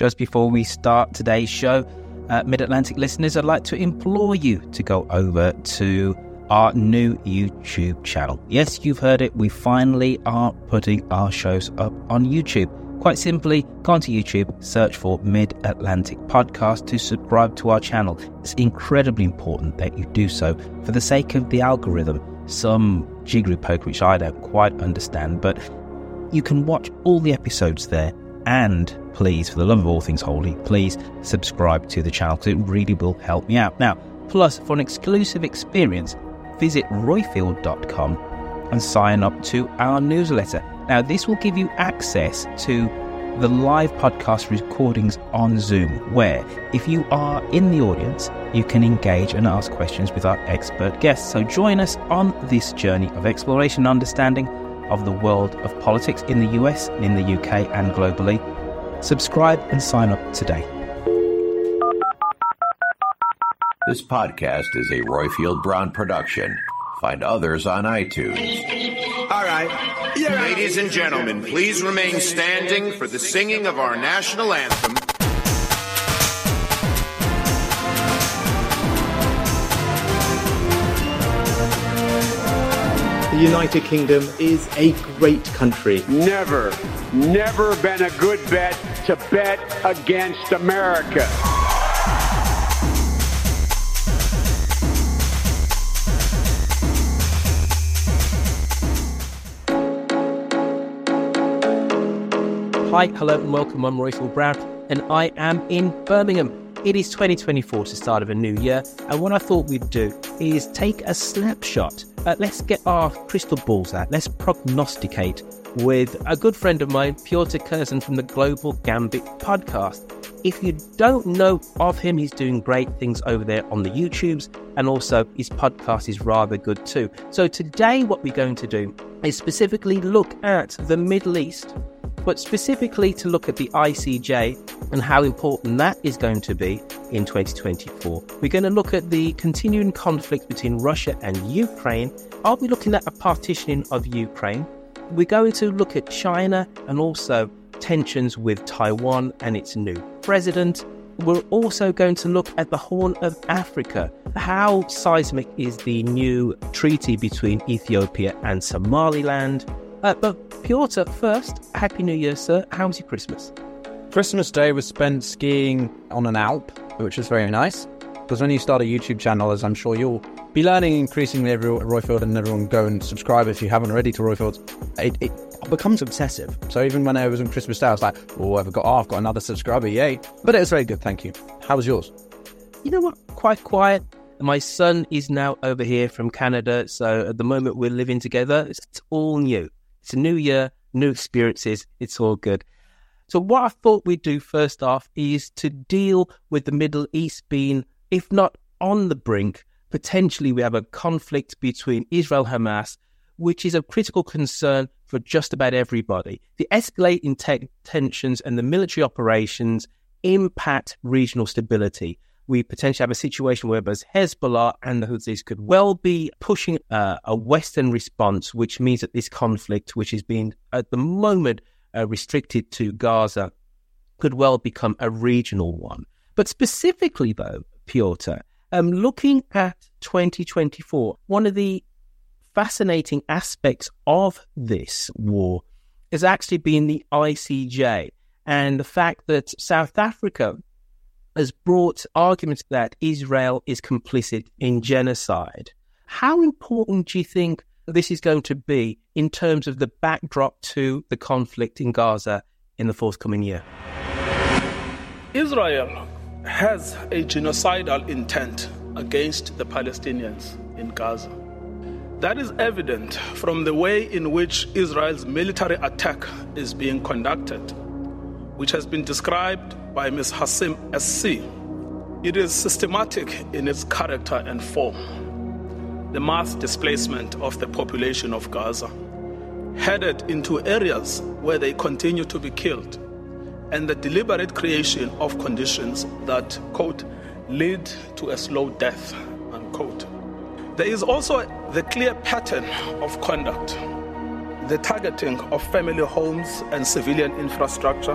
Just before we start today's show, uh, Mid Atlantic listeners, I'd like to implore you to go over to our new YouTube channel. Yes, you've heard it. We finally are putting our shows up on YouTube. Quite simply, go onto YouTube, search for Mid Atlantic Podcast to subscribe to our channel. It's incredibly important that you do so for the sake of the algorithm. Some jiggery poke which I don't quite understand, but you can watch all the episodes there. And please, for the love of all things holy, please subscribe to the channel because it really will help me out. Now, plus, for an exclusive experience, visit royfield.com and sign up to our newsletter. Now, this will give you access to the live podcast recordings on Zoom, where if you are in the audience, you can engage and ask questions with our expert guests. So join us on this journey of exploration and understanding of the world of politics in the US, in the UK, and globally. Subscribe and sign up today. This podcast is a Royfield Brown production. Find others on iTunes. All right. Yeah. Ladies and gentlemen, please remain standing for the singing of our national anthem. United Kingdom is a great country. Never, never been a good bet to bet against America. Hi, hello, and welcome. I'm Royfield Brown, and I am in Birmingham. It is 2024, it's the start of a new year, and what I thought we'd do is take a snapshot. Uh, let's get our crystal balls out. Let's prognosticate with a good friend of mine, Pyotr Kurzin from the Global Gambit podcast. If you don't know of him, he's doing great things over there on the YouTubes, and also his podcast is rather good too. So today, what we're going to do is specifically look at the Middle East but specifically to look at the ICJ and how important that is going to be in 2024. We're going to look at the continuing conflict between Russia and Ukraine. Are we looking at a partitioning of Ukraine? We're going to look at China and also tensions with Taiwan and its new president. We're also going to look at the Horn of Africa. How seismic is the new treaty between Ethiopia and Somaliland? Uh, but Pyotr, first, Happy New Year, sir. How was your Christmas? Christmas Day was spent skiing on an Alp, which was very nice. Because when you start a YouTube channel, as I'm sure you'll be learning increasingly, every Royfield and everyone go and subscribe if you haven't already to Royfield. It, it becomes obsessive. So even when I was on Christmas Day, I was like, "Oh, I've got, oh, I've got another subscriber, yay!" But it was very good, thank you. How was yours? You know what? Quite quiet. My son is now over here from Canada, so at the moment we're living together. It's all new. It's a new year, new experiences. It's all good. So, what I thought we'd do first off is to deal with the Middle East being, if not on the brink, potentially we have a conflict between Israel Hamas, which is of critical concern for just about everybody. The escalating te- tensions and the military operations impact regional stability we potentially have a situation where both Hezbollah and the Houthis could well be pushing uh, a Western response, which means that this conflict, which is being at the moment uh, restricted to Gaza, could well become a regional one. But specifically, though, Pyotr, um, looking at 2024, one of the fascinating aspects of this war has actually been the ICJ and the fact that South Africa has brought arguments that Israel is complicit in genocide. How important do you think this is going to be in terms of the backdrop to the conflict in Gaza in the forthcoming year? Israel has a genocidal intent against the Palestinians in Gaza. That is evident from the way in which Israel's military attack is being conducted, which has been described by Ms. Hassim SC. It is systematic in its character and form. The mass displacement of the population of Gaza, headed into areas where they continue to be killed, and the deliberate creation of conditions that, quote, lead to a slow death, unquote. There is also the clear pattern of conduct the targeting of family homes and civilian infrastructure,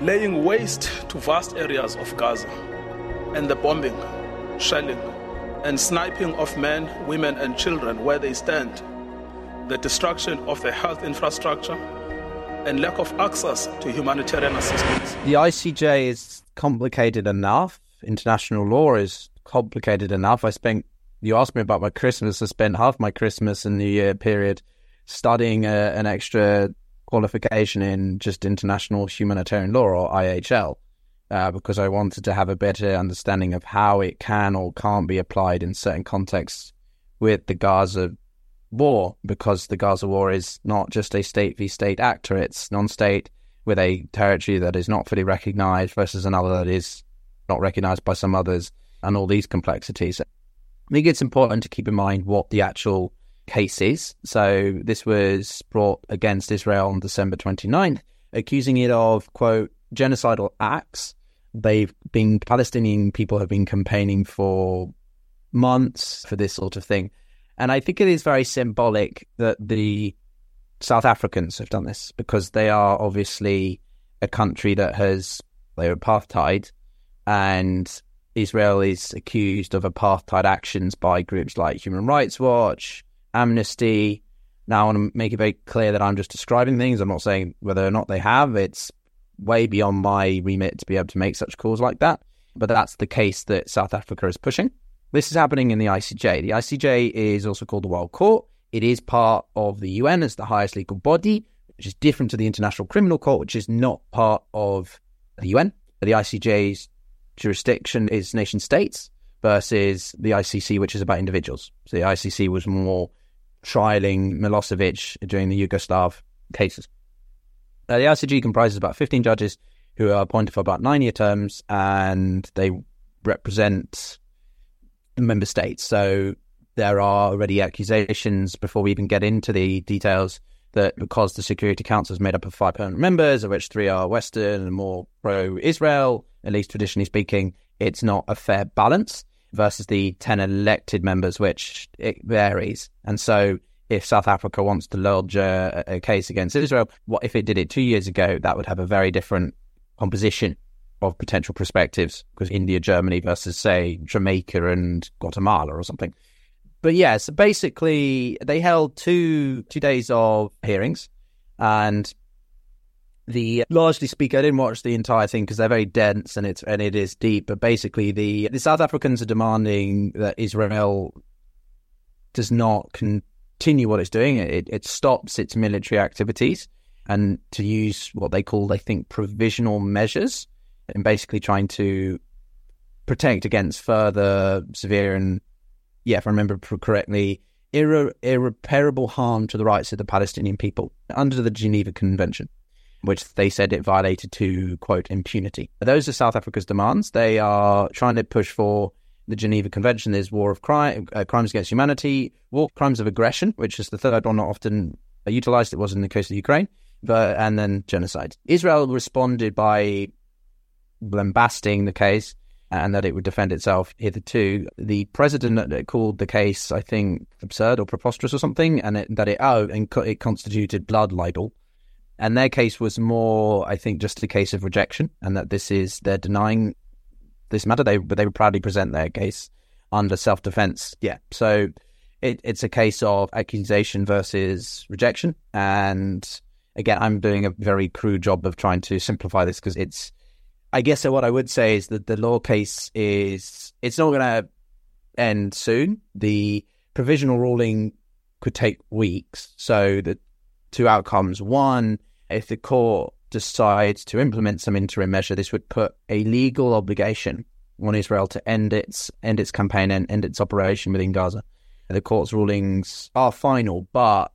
laying waste to vast areas of Gaza, and the bombing, shelling, and sniping of men, women, and children where they stand, the destruction of the health infrastructure, and lack of access to humanitarian assistance. The ICJ is complicated enough. International law is complicated enough. I spent, you asked me about my Christmas, I spent half my Christmas and New Year period studying a, uh, an extra qualification in just international humanitarian law or IHL. Uh, because I wanted to have a better understanding of how it can or can't be applied in certain contexts with the Gaza war because the Gaza war is not just a state v state actor, it's non state with a territory that is not fully recognized versus another that is not recognized by some others, and all these complexities. I think it's important to keep in mind what the actual case is. So, this was brought against Israel on December 29th, accusing it of, quote, genocidal acts. They've been, Palestinian people have been campaigning for months for this sort of thing. And I think it is very symbolic that the South Africans have done this because they are obviously a country that has they're apartheid and Israel is accused of apartheid actions by groups like Human Rights Watch, Amnesty. Now, I want to make it very clear that I'm just describing things. I'm not saying whether or not they have. It's way beyond my remit to be able to make such calls like that. But that's the case that South Africa is pushing. This is happening in the ICJ. The ICJ is also called the World Court. It is part of the UN as the highest legal body, which is different to the International Criminal Court, which is not part of the UN. The ICJ's jurisdiction is nation states versus the ICC, which is about individuals. So the ICC was more trialing Milosevic during the Yugoslav cases. The ICJ comprises about 15 judges who are appointed for about nine year terms and they represent member states. So there are already accusations before we even get into the details that because the Security Council is made up of five permanent members, of which three are Western and more pro Israel, at least traditionally speaking, it's not a fair balance versus the 10 elected members, which it varies. And so if South Africa wants to lodge a, a case against Israel, what if it did it two years ago? That would have a very different composition of potential perspectives because India, Germany versus, say, Jamaica and Guatemala or something. But yes, yeah, so basically they held two two days of hearings, and the largely speak, I didn't watch the entire thing because they're very dense and it's and it is deep. But basically, the the South Africans are demanding that Israel does not continue what it's doing. It it stops its military activities and to use what they call, I think, provisional measures and basically trying to protect against further severe and, yeah, if I remember correctly, irre- irreparable harm to the rights of the Palestinian people under the Geneva Convention, which they said it violated to, quote, impunity. Those are South Africa's demands. They are trying to push for the Geneva Convention. There's war of crime, uh, crimes against humanity, war crimes of aggression, which is the third one not often utilized. It was in the case of Ukraine, but and then genocide. Israel responded by lambasting the case and that it would defend itself hitherto. The president called the case, I think, absurd or preposterous or something, and it, that it oh, and it constituted blood libel. And their case was more, I think, just a case of rejection, and that this is they're denying this matter. They but they would proudly present their case under self defense. Yeah, so it, it's a case of accusation versus rejection, and again, I'm doing a very crude job of trying to simplify this because it's. I guess what I would say is that the law case is it's not going to end soon. The provisional ruling could take weeks. So the two outcomes: one, if the court decides to implement some interim measure, this would put a legal obligation on Israel to end its end its campaign and end its operation within Gaza. The court's rulings are final, but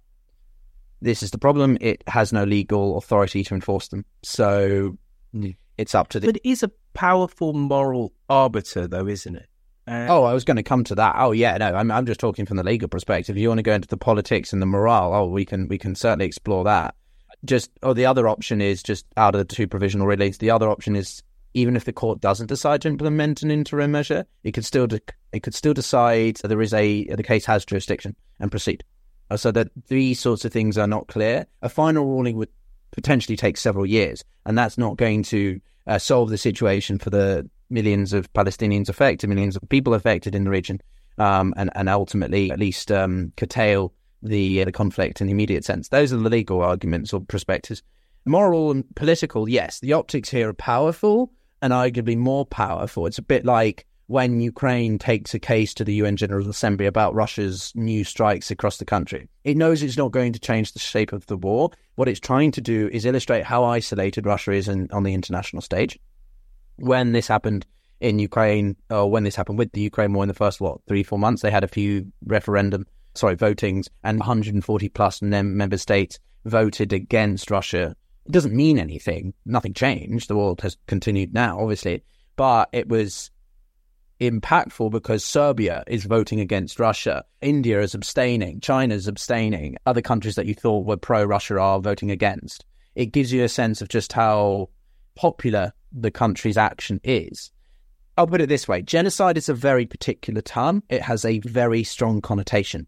this is the problem. It has no legal authority to enforce them. So mm. It's up to the. But it is a powerful moral arbiter, though, isn't it? Uh, oh, I was going to come to that. Oh, yeah, no, I'm I'm just talking from the legal perspective. If you want to go into the politics and the morale, oh, we can we can certainly explore that. Just or the other option is just out of the two provisional release. The other option is even if the court doesn't decide to implement an interim measure, it could still de- it could still decide there is a the case has jurisdiction and proceed. Uh, so that these sorts of things are not clear. A final ruling would potentially take several years, and that's not going to uh, solve the situation for the millions of Palestinians affected, millions of people affected in the region, um, and and ultimately at least um, curtail the uh, the conflict in the immediate sense. Those are the legal arguments or perspectives. Moral and political, yes, the optics here are powerful and arguably more powerful. It's a bit like when Ukraine takes a case to the UN General Assembly about Russia's new strikes across the country. It knows it's not going to change the shape of the war. What it's trying to do is illustrate how isolated Russia is in, on the international stage. When this happened in Ukraine, or when this happened with the Ukraine war in the first, what, three, four months, they had a few referendum, sorry, votings, and 140 plus member states voted against Russia. It doesn't mean anything. Nothing changed. The war has continued now, obviously. But it was impactful because Serbia is voting against Russia, India is abstaining, China's abstaining, other countries that you thought were pro Russia are voting against. It gives you a sense of just how popular the country's action is. I'll put it this way genocide is a very particular term, it has a very strong connotation.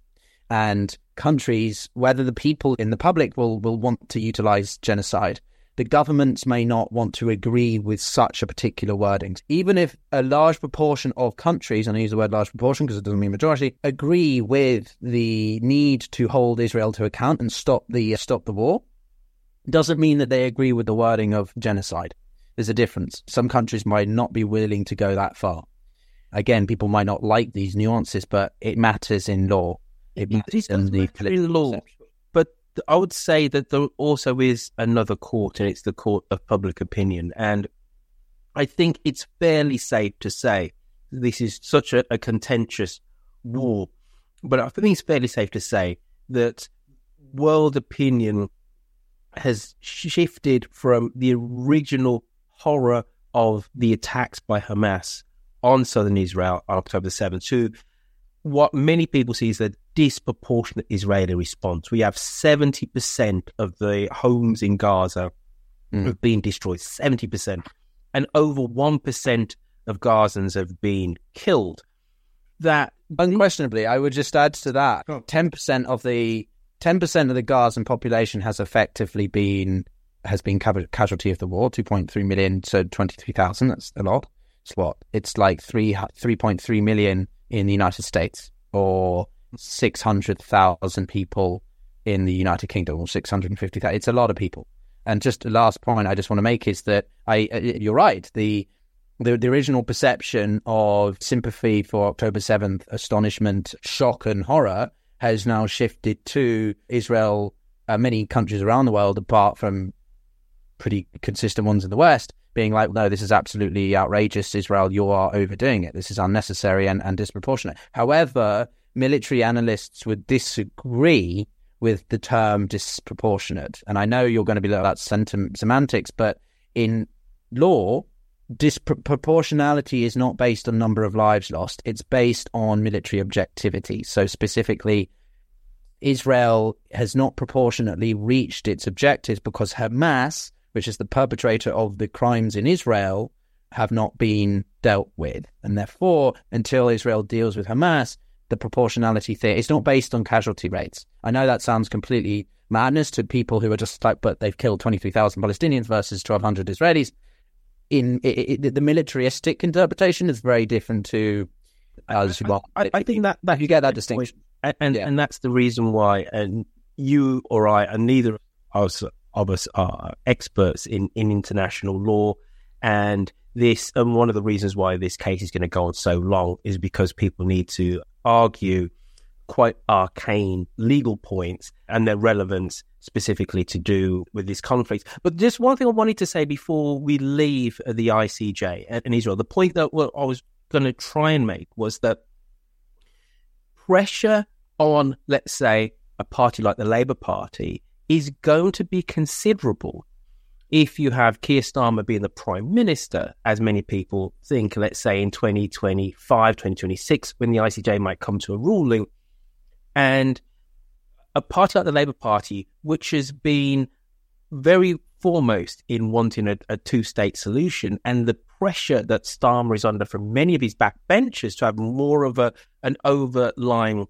And countries, whether the people in the public will, will want to utilize genocide the governments may not want to agree with such a particular wording. Even if a large proportion of countries, and I use the word large proportion because it doesn't mean majority, agree with the need to hold Israel to account and stop the uh, stop the war, doesn't mean that they agree with the wording of genocide. There's a difference. Some countries might not be willing to go that far. Again, people might not like these nuances, but it matters in law. It matters in the law. I would say that there also is another court, and it's the court of public opinion. And I think it's fairly safe to say this is such a, a contentious war, but I think it's fairly safe to say that world opinion has shifted from the original horror of the attacks by Hamas on southern Israel on October 7th to what many people see as a disproportionate Israeli response. We have 70% of the homes in Gaza mm. have been destroyed, 70%. And over 1% of Gazans have been killed. That unquestionably, I would just add to that 10% of the 10% of the Gazan population has effectively been has been casualty of the war, 2.3 million to 23,000. That's a lot. It's what? It's like 3 3.3 million in the United States or 600,000 people in the United Kingdom or 650,000. It's a lot of people. And just the last point I just want to make is that I, uh, you're right. The, the, the original perception of sympathy for October 7th, astonishment, shock, and horror has now shifted to Israel. Uh, many countries around the world, apart from pretty consistent ones in the West, being like, no, this is absolutely outrageous. Israel, you are overdoing it. This is unnecessary and, and disproportionate. However, military analysts would disagree with the term disproportionate. And I know you're going to be looking at sentiment, semantics, but in law, disproportionality is not based on number of lives lost. It's based on military objectivity. So specifically, Israel has not proportionately reached its objectives because Hamas which is the perpetrator of the crimes in Israel, have not been dealt with. And therefore, until Israel deals with Hamas, the proportionality theory is not based on casualty rates. I know that sounds completely madness to people who are just like, but they've killed 23,000 Palestinians versus 1,200 Israelis. In it, it, the militaristic interpretation is very different to as well. I, I, think that, that you get that distinction, and and, yeah. and that's the reason why, and you or I, and neither of us of us are experts in, in international law. And this, and one of the reasons why this case is going to go on so long is because people need to argue quite arcane legal points and their relevance specifically to do with this conflict. But just one thing I wanted to say before we leave the ICJ and Israel, the point that I was going to try and make was that pressure on, let's say, a party like the Labour Party is going to be considerable if you have Keir Starmer being the Prime Minister, as many people think, let's say in 2025, 2026, when the ICJ might come to a ruling, and a party like the Labour Party, which has been very foremost in wanting a, a two state solution, and the pressure that Starmer is under from many of his backbenchers to have more of a an overlying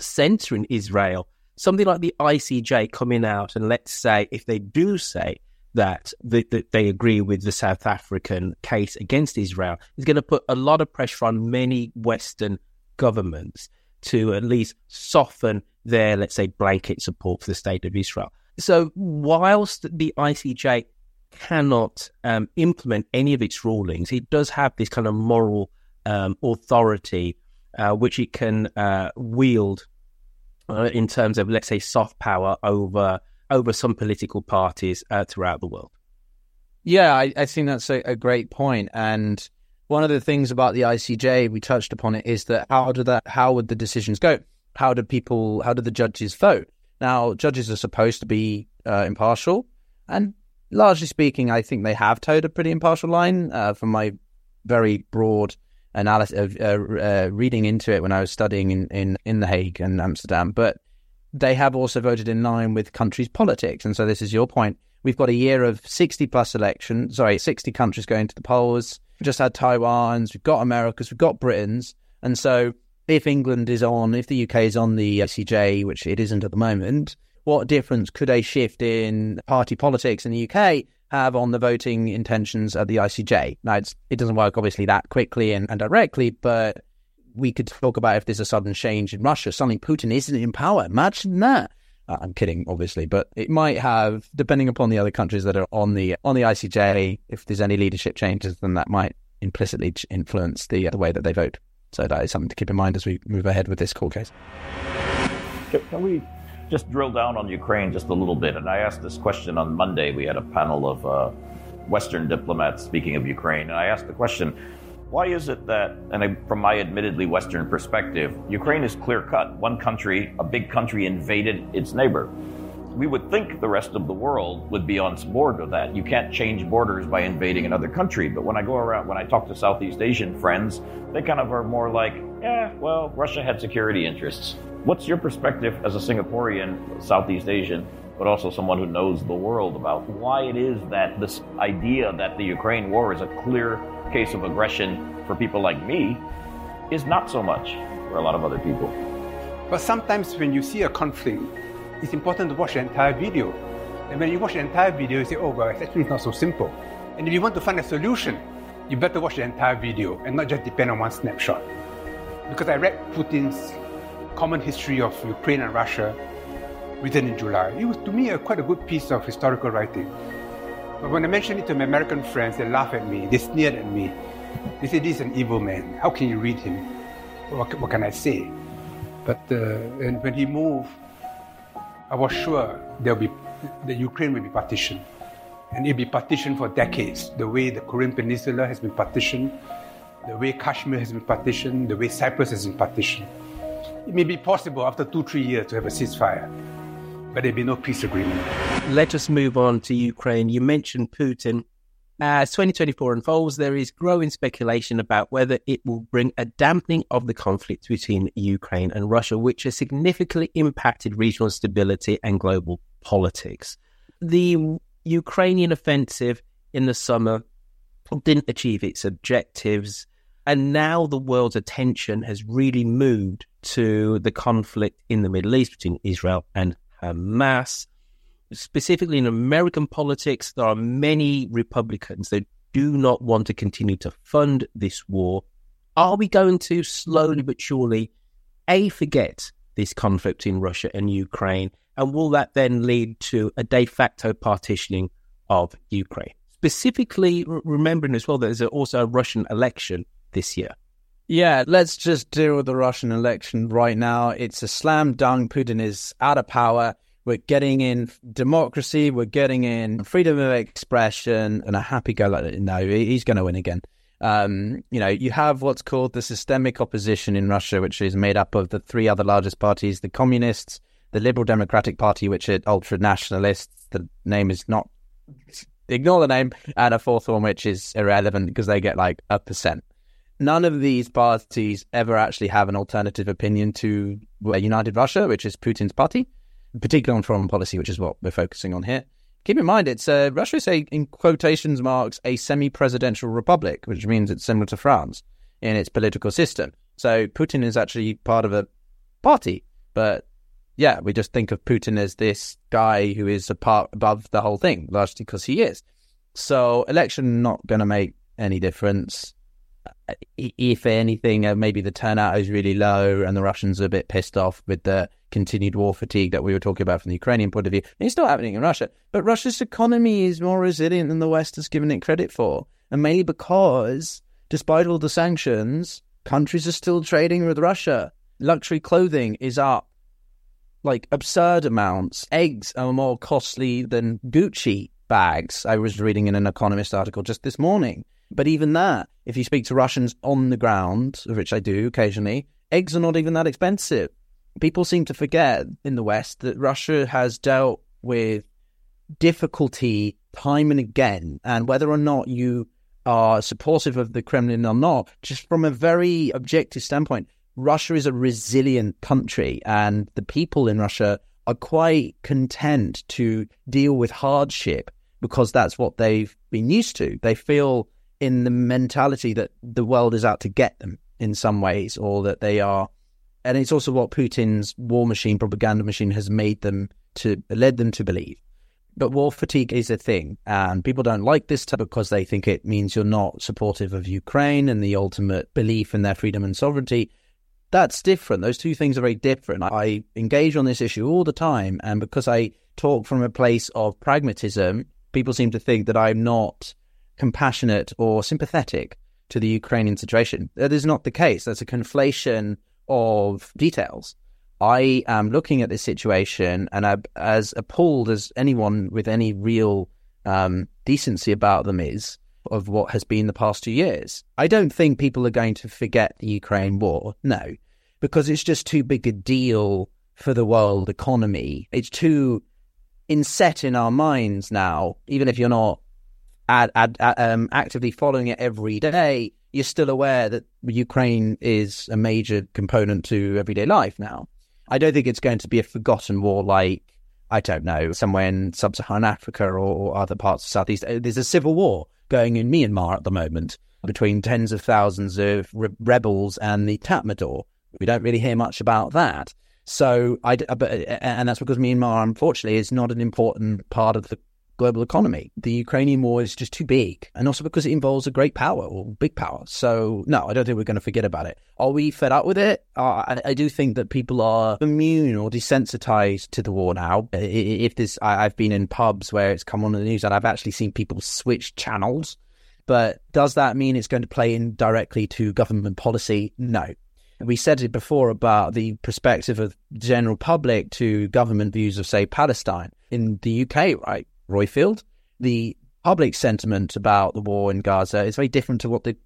centre in Israel, something like the ICJ coming out and let's say if they do say that, the, that they agree with the South African case against Israel, is going to put a lot of pressure on many Western governments to at least soften their, let's say, blanket support for the state of Israel. So, whilst the ICJ cannot um, implement any of its rulings, it does have this kind of moral um, authority uh, which it can uh, wield uh, in terms of, let's say, soft power over over some political parties uh, throughout the world. Yeah, I, I think that's a, a, great point. And one of the things about the ICJ, we touched upon it, is that how do that how would the decisions go? How do people how do the judges vote? Now, judges are supposed to be uh, impartial, and largely speaking, I think they have toed a pretty impartial line. Uh, from my very broad analysis of uh, uh, reading into it when I was studying in, in, in The Hague and Amsterdam, but they have also voted in line with countries' politics. And so this is your point. We've got a year of 60 plus elections, sorry, 60 countries going to the polls. We've just had Taiwan's, we've got America's, we've got Britain's. And so if England is on, if the UK is on the ICJ, which it isn't at the moment, what difference could a shift in party politics in the UK have on the voting intentions at the ICJ? Now, it doesn't work obviously that quickly and, and directly, but we could talk about if there's a sudden change in Russia, suddenly Putin isn't in power. Imagine that. Uh, I'm kidding, obviously, but it might have, depending upon the other countries that are on the on the ICJ, if there's any leadership changes, then that might implicitly influence the the way that they vote. So that is something to keep in mind as we move ahead with this court case. Can we just drill down on Ukraine just a little bit? And I asked this question on Monday. We had a panel of uh, Western diplomats speaking of Ukraine, and I asked the question why is it that, and from my admittedly Western perspective, Ukraine is clear cut? One country, a big country, invaded its neighbor. We would think the rest of the world would be on board with that. You can't change borders by invading another country. But when I go around, when I talk to Southeast Asian friends, they kind of are more like, yeah, well, Russia had security interests. What's your perspective as a Singaporean, Southeast Asian, but also someone who knows the world about why it is that this idea that the Ukraine war is a clear case of aggression for people like me is not so much for a lot of other people. But sometimes when you see a conflict, it's important to watch the entire video. And when you watch the entire video, you say, oh, well, it's actually not so simple. And if you want to find a solution, you better watch the entire video and not just depend on one snapshot. Because I read Putin's common history of Ukraine and Russia written in July. It was, to me, a, quite a good piece of historical writing. But when I mentioned it to my American friends, they laughed at me, they sneered at me. They said, This is an evil man. How can you read him? What, what can I say? But uh, when he moved, I was sure there'll be, the Ukraine will be partitioned. And it'll be partitioned for decades, the way the Korean Peninsula has been partitioned, the way Kashmir has been partitioned, the way Cyprus has been partitioned. It may be possible after two, three years to have a ceasefire but there'd be no peace agreement. Let us move on to Ukraine. You mentioned Putin. As 2024 unfolds, there is growing speculation about whether it will bring a dampening of the conflict between Ukraine and Russia, which has significantly impacted regional stability and global politics. The Ukrainian offensive in the summer didn't achieve its objectives, and now the world's attention has really moved to the conflict in the Middle East between Israel and Hamas. Specifically in American politics, there are many Republicans that do not want to continue to fund this war. Are we going to slowly but surely, A, forget this conflict in Russia and Ukraine? And will that then lead to a de facto partitioning of Ukraine? Specifically, remembering as well that there's also a Russian election this year. Yeah, let's just deal with the Russian election right now. It's a slam dunk. Putin is out of power. We're getting in democracy. We're getting in freedom of expression and a happy go. Like that. No, he's going to win again. Um, you know, you have what's called the systemic opposition in Russia, which is made up of the three other largest parties: the Communists, the Liberal Democratic Party, which are ultra nationalists. The name is not ignore the name, and a fourth one which is irrelevant because they get like a percent none of these parties ever actually have an alternative opinion to a United Russia, which is Putin's party, particularly on foreign policy, which is what we're focusing on here. Keep in mind, it's uh, Russia is a, in quotations marks, a semi-presidential republic, which means it's similar to France in its political system. So Putin is actually part of a party, but yeah, we just think of Putin as this guy who is a part above the whole thing, largely because he is. So election not going to make any difference if anything, uh, maybe the turnout is really low and the Russians are a bit pissed off with the continued war fatigue that we were talking about from the Ukrainian point of view. It's not happening in Russia, but Russia's economy is more resilient than the West has given it credit for. And mainly because, despite all the sanctions, countries are still trading with Russia. Luxury clothing is up like absurd amounts. Eggs are more costly than Gucci bags. I was reading in an Economist article just this morning. But even that, if you speak to Russians on the ground, which I do occasionally, eggs are not even that expensive. People seem to forget in the West that Russia has dealt with difficulty time and again, and whether or not you are supportive of the Kremlin or not, just from a very objective standpoint, Russia is a resilient country, and the people in Russia are quite content to deal with hardship because that's what they've been used to. They feel in the mentality that the world is out to get them in some ways, or that they are. And it's also what Putin's war machine, propaganda machine, has made them to led them to believe. But war fatigue is a thing, and people don't like this type because they think it means you're not supportive of Ukraine and the ultimate belief in their freedom and sovereignty. That's different. Those two things are very different. I engage on this issue all the time, and because I talk from a place of pragmatism, people seem to think that I'm not compassionate or sympathetic to the Ukrainian situation. That is not the case. That's a conflation of details. I am looking at this situation and I'm as appalled as anyone with any real um, decency about them is of what has been the past two years. I don't think people are going to forget the Ukraine war. No, because it's just too big a deal for the world economy. It's too inset in our minds now, even if you're not ad, ad, ad, um, actively following it every day, you're still aware that Ukraine is a major component to everyday life now. I don't think it's going to be a forgotten war like, I don't know, somewhere in sub Saharan Africa or, or, other parts of Southeast. Uh, there's a civil war going in Myanmar at the moment between tens of thousands of re- rebels and the Tatmadaw. We don't really hear much about that. So, I, but, and that's because Myanmar, unfortunately, is not an important part of the global economy. The Ukrainian war is just too big, and also because it involves a great power or big power. So, no, I don't think we're going to forget about it. Are we fed up with it? Uh, I, I, do think that people are immune or desensitized to the war now. If this, I, have been in pubs where it's come on the news, and I've actually seen people switch channels. But does that mean it's going to play in directly to government policy? No. We said it before about the perspective of the general public to government views of, say, Palestine in the UK, right? Royfield, the public sentiment about the war in Gaza is very different to what the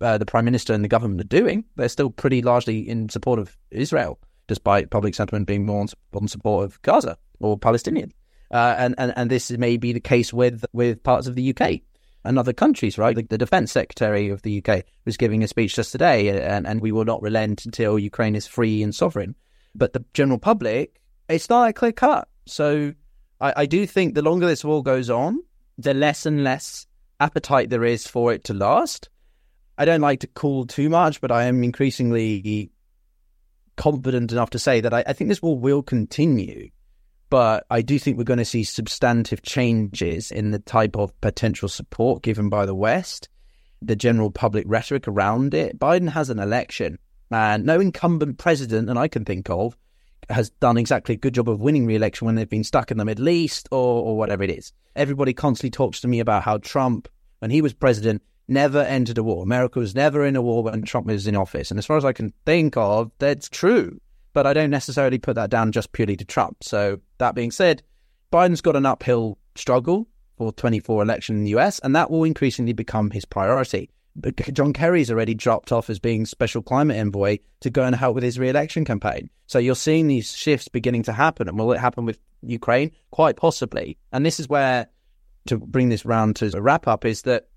uh, the prime minister and the government are doing. They're still pretty largely in support of Israel, despite public sentiment being more on, support of Gaza or Palestinian. Uh, and, and and this may be the case with with parts of the UK and other countries, right? The, the defense secretary of the UK was giving a speech just today, and, and we will not relent until Ukraine is free and sovereign. But the general public, it's not that clear cut. So I, I do think the longer this war goes on, the less and less appetite there is for it to last. I don't like to call too much, but I am increasingly confident enough to say that I, I think this war will continue. But I do think we're going to see substantive changes in the type of potential support given by the West, the general public rhetoric around it. Biden has an election And no incumbent president that I can think of has done exactly a good job of winning re-election when they've been stuck in the Middle East or, or whatever it is. Everybody constantly talks to me about how Trump, when he was president, never entered a war. America was never in a war when Trump was in office. And as far as I can think of, that's true. But I don't necessarily put that down just purely to Trump. So that being said, Biden's got an uphill struggle for 24 election in the US, and that will increasingly become his priority. John Kerry's already dropped off as being special climate envoy to go and help with his re-election campaign. So you're seeing these shifts beginning to happen. And will it happen with Ukraine? Quite possibly. And this is where, to bring this round to a wrap up, is that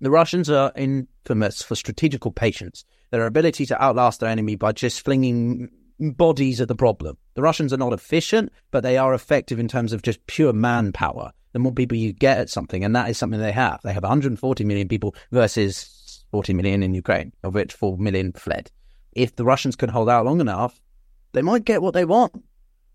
the Russians are infamous for strategical patience, their ability to outlast their enemy by just flinging bodies at the problem. The Russians are not efficient, but they are effective in terms of just pure manpower. The more people you get at something, and that is something they have. They have 140 million people versus 40 million in Ukraine, of which 4 million fled. If the Russians can hold out long enough, they might get what they want.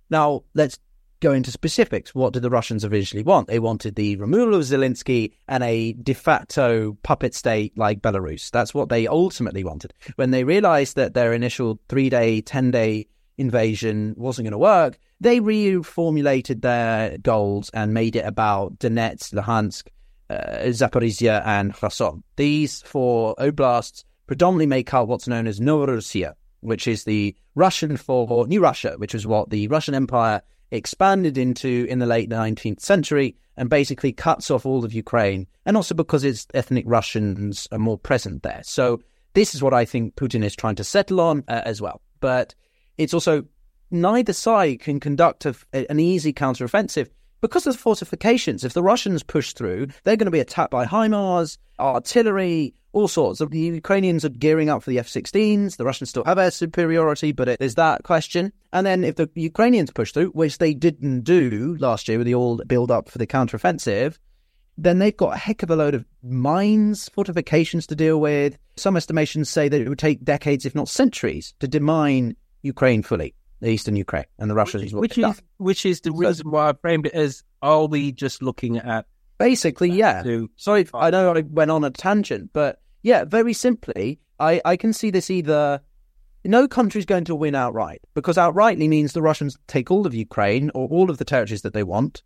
Now, let's go into specifics. What did the Russians originally want? They wanted the removal of Zelensky and a de facto puppet state like Belarus. That's what they ultimately wanted. When they realized that their initial three day, 10 day invasion wasn't going to work, they reformulated their goals and made it about Donetsk, Luhansk, uh, Zaporizhia, and Kherson. These four oblasts predominantly make up what's known as Novorossiya, which is the Russian for New Russia, which is what the Russian Empire expanded into in the late 19th century and basically cuts off all of Ukraine, and also because its ethnic Russians are more present there. So, this is what I think Putin is trying to settle on uh, as well. But it's also neither side can conduct a, an easy counteroffensive because of the fortifications. If the Russians push through, they're going to be attacked by HIMARS, artillery, all sorts. The Ukrainians are gearing up for the F 16s. The Russians still have air superiority, but there's that question. And then if the Ukrainians push through, which they didn't do last year with the all build up for the counteroffensive, then they've got a heck of a load of mines, fortifications to deal with. Some estimations say that it would take decades, if not centuries, to demine Ukraine fully, the eastern Ukraine, and the Russians. Which, which is which is the reason why I framed it as: Are we just looking at Basically, yeah. To... Sorry, I know I went on a tangent, but yeah, very simply, I, I can see this either. No country's going to win outright because outrightly means the Russians take all of Ukraine or all of the territories that they want,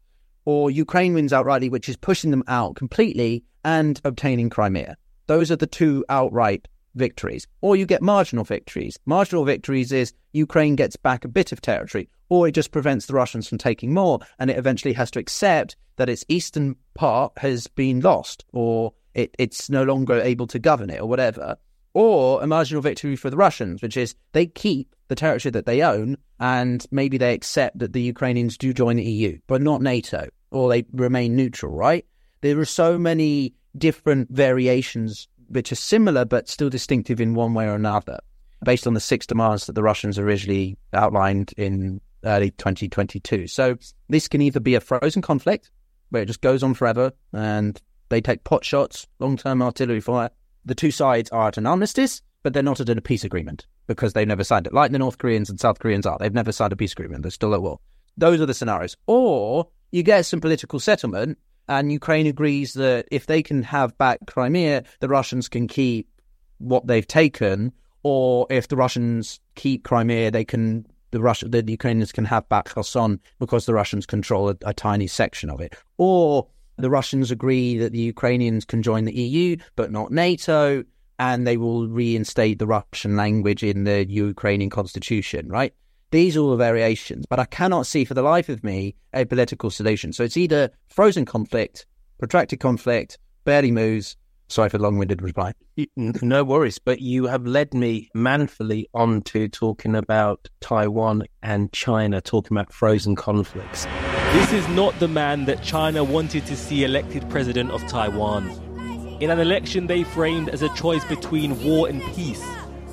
or Ukraine wins outrightly, which is pushing them out completely and obtaining Crimea. Those are the two outright victories. Or you get marginal victories. Marginal victories is Ukraine gets back a bit of territory, or it just prevents the Russians from taking more, and it eventually has to accept that its eastern part has been lost, or it, it's no longer able to govern it, or whatever. Or a marginal victory for the Russians, which is they keep the territory that they own, and maybe they accept that the Ukrainians do join the EU, but not NATO, or they remain neutral, right? There are so many different variations which are similar but still distinctive in one way or another, based on the six demands that the Russians originally outlined in early 2022. So this can either be a frozen conflict where it just goes on forever and they take pot shots, long term artillery fire. The two sides are at an armistice, but they're not at a peace agreement because they've never signed it, like the North Koreans and South Koreans are. They've never signed a peace agreement. They're still at war. Those are the scenarios. Or you get some political settlement and Ukraine agrees that if they can have back Crimea, the Russians can keep what they've taken, or if the Russians keep Crimea, they can the Russian the Ukrainians can have back Kherson because the Russians control a, a tiny section of it, or the Russians agree that the Ukrainians can join the EU but not NATO, and they will reinstate the Russian language in the Ukrainian constitution, right? These are all the variations, but I cannot see for the life of me a political solution. So it's either frozen conflict, protracted conflict, barely moves. Sorry for the long winded reply. No worries, but you have led me manfully on to talking about Taiwan and China, talking about frozen conflicts. This is not the man that China wanted to see elected president of Taiwan. In an election they framed as a choice between war and peace,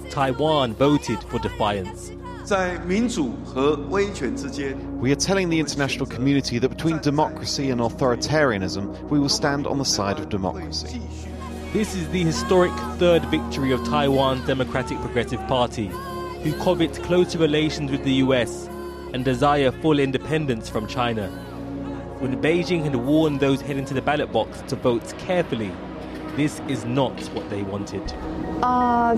Taiwan voted for defiance. We are telling the international community that between democracy and authoritarianism, we will stand on the side of democracy. This is the historic third victory of Taiwan's Democratic Progressive Party, who covet closer relations with the US and desire full independence from China. When Beijing had warned those heading to the ballot box to vote carefully, this is not what they wanted. Uh, 啊、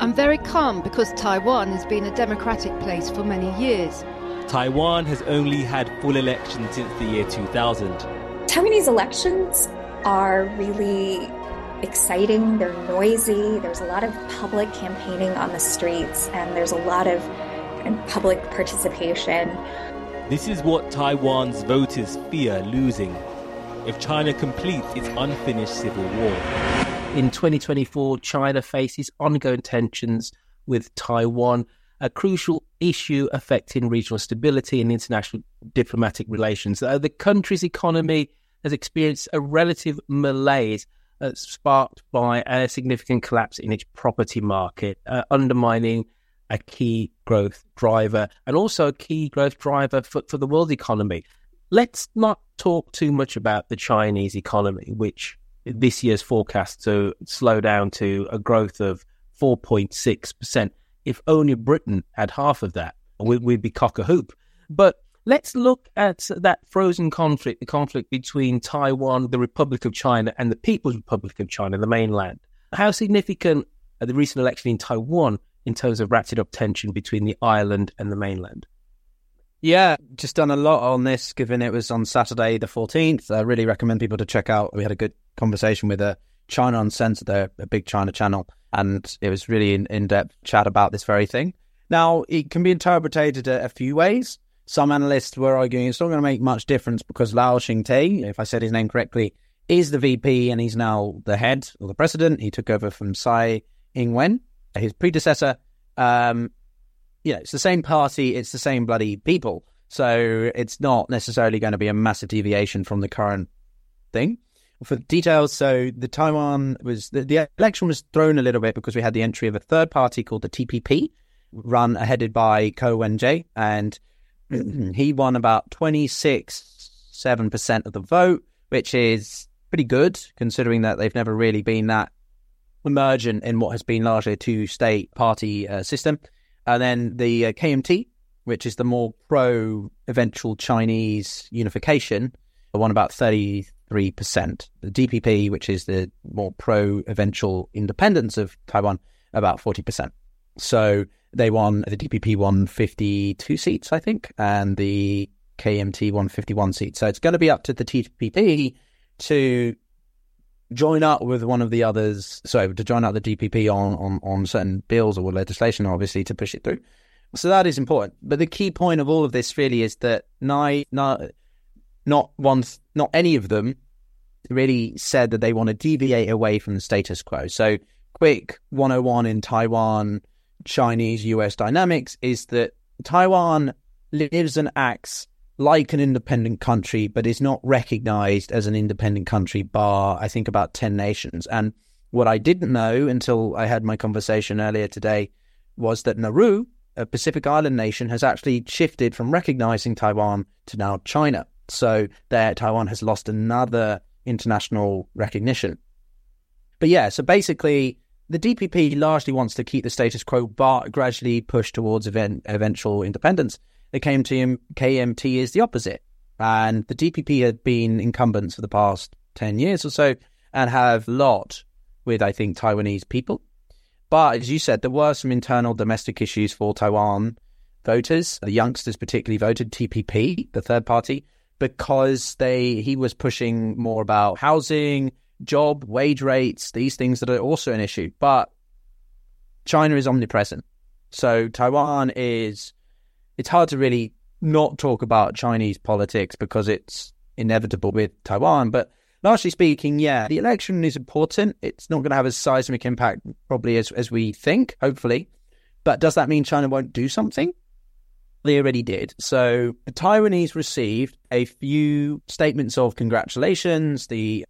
I'm very calm because Taiwan has been a democratic place for many years. Taiwan has only had full elections since the year 2000. Taiwanese elections are really exciting, they're noisy, there's a lot of public campaigning on the streets, and there's a lot of public participation. This is what Taiwan's voters fear losing if China completes its unfinished civil war. In 2024, China faces ongoing tensions with Taiwan, a crucial issue affecting regional stability and international diplomatic relations. Uh, the country's economy has experienced a relative malaise uh, sparked by a significant collapse in its property market, uh, undermining a key growth driver and also a key growth driver for, for the world economy. Let's not talk too much about the Chinese economy, which this year's forecast to slow down to a growth of 4.6%. If only Britain had half of that, we'd be cock a hoop. But let's look at that frozen conflict, the conflict between Taiwan, the Republic of China, and the People's Republic of China, the mainland. How significant are the recent election in Taiwan in terms of ratcheted up tension between the island and the mainland? Yeah, just done a lot on this, given it was on Saturday the 14th. I really recommend people to check out. We had a good conversation with a China Uncensored, a, a big China channel, and it was really in, in-depth chat about this very thing. Now, it can be interpreted a, a few ways. Some analysts were arguing it's not going to make much difference because Lao Xingte, if I said his name correctly, is the VP and he's now the head or the president. He took over from Tsai Ing-wen, his predecessor. Um, you know, it's the same party, it's the same bloody people. So it's not necessarily going to be a massive deviation from the current thing. For details, so the Taiwan was the, the election was thrown a little bit because we had the entry of a third party called the TPP, run headed by Ko Wen-je, and he won about twenty six seven percent of the vote, which is pretty good considering that they've never really been that emergent in what has been largely a two state party uh, system. And then the uh, KMT, which is the more pro eventual Chinese unification, won about 33%. The DPP, which is the more pro eventual independence of Taiwan, about 40%. So they won, the DPP won 52 seats, I think, and the KMT won 51 seats. So it's going to be up to the TPP to join up with one of the others, so to join up the DPP on, on, on certain bills or legislation, obviously, to push it through. So that is important. But the key point of all of this really is that not, not, not one, not any of them really said that they want to deviate away from the status quo. So quick 101 in Taiwan, Chinese US dynamics is that Taiwan lives and acts like an independent country, but is not recognized as an independent country, bar, I think, about 10 nations. And what I didn't know until I had my conversation earlier today was that Nauru, a Pacific Island nation, has actually shifted from recognizing Taiwan to now China. So there, Taiwan has lost another international recognition. But yeah, so basically, the DPP largely wants to keep the status quo, but gradually push towards event, eventual independence. The KMT, KMT is the opposite. And the DPP had been incumbents for the past 10 years or so and have lot with, I think, Taiwanese people. But as you said, there were some internal domestic issues for Taiwan voters. The youngsters particularly voted TPP, the third party, because they he was pushing more about housing, job, wage rates, these things that are also an issue. But China is omnipresent. So Taiwan is it's hard to really not talk about Chinese politics because it's inevitable with Taiwan. But largely speaking, yeah, the election is important. It's not going to have a seismic impact probably as, as we think, hopefully. But does that mean China won't do something? They already did. So the Taiwanese received a few statements of congratulations. The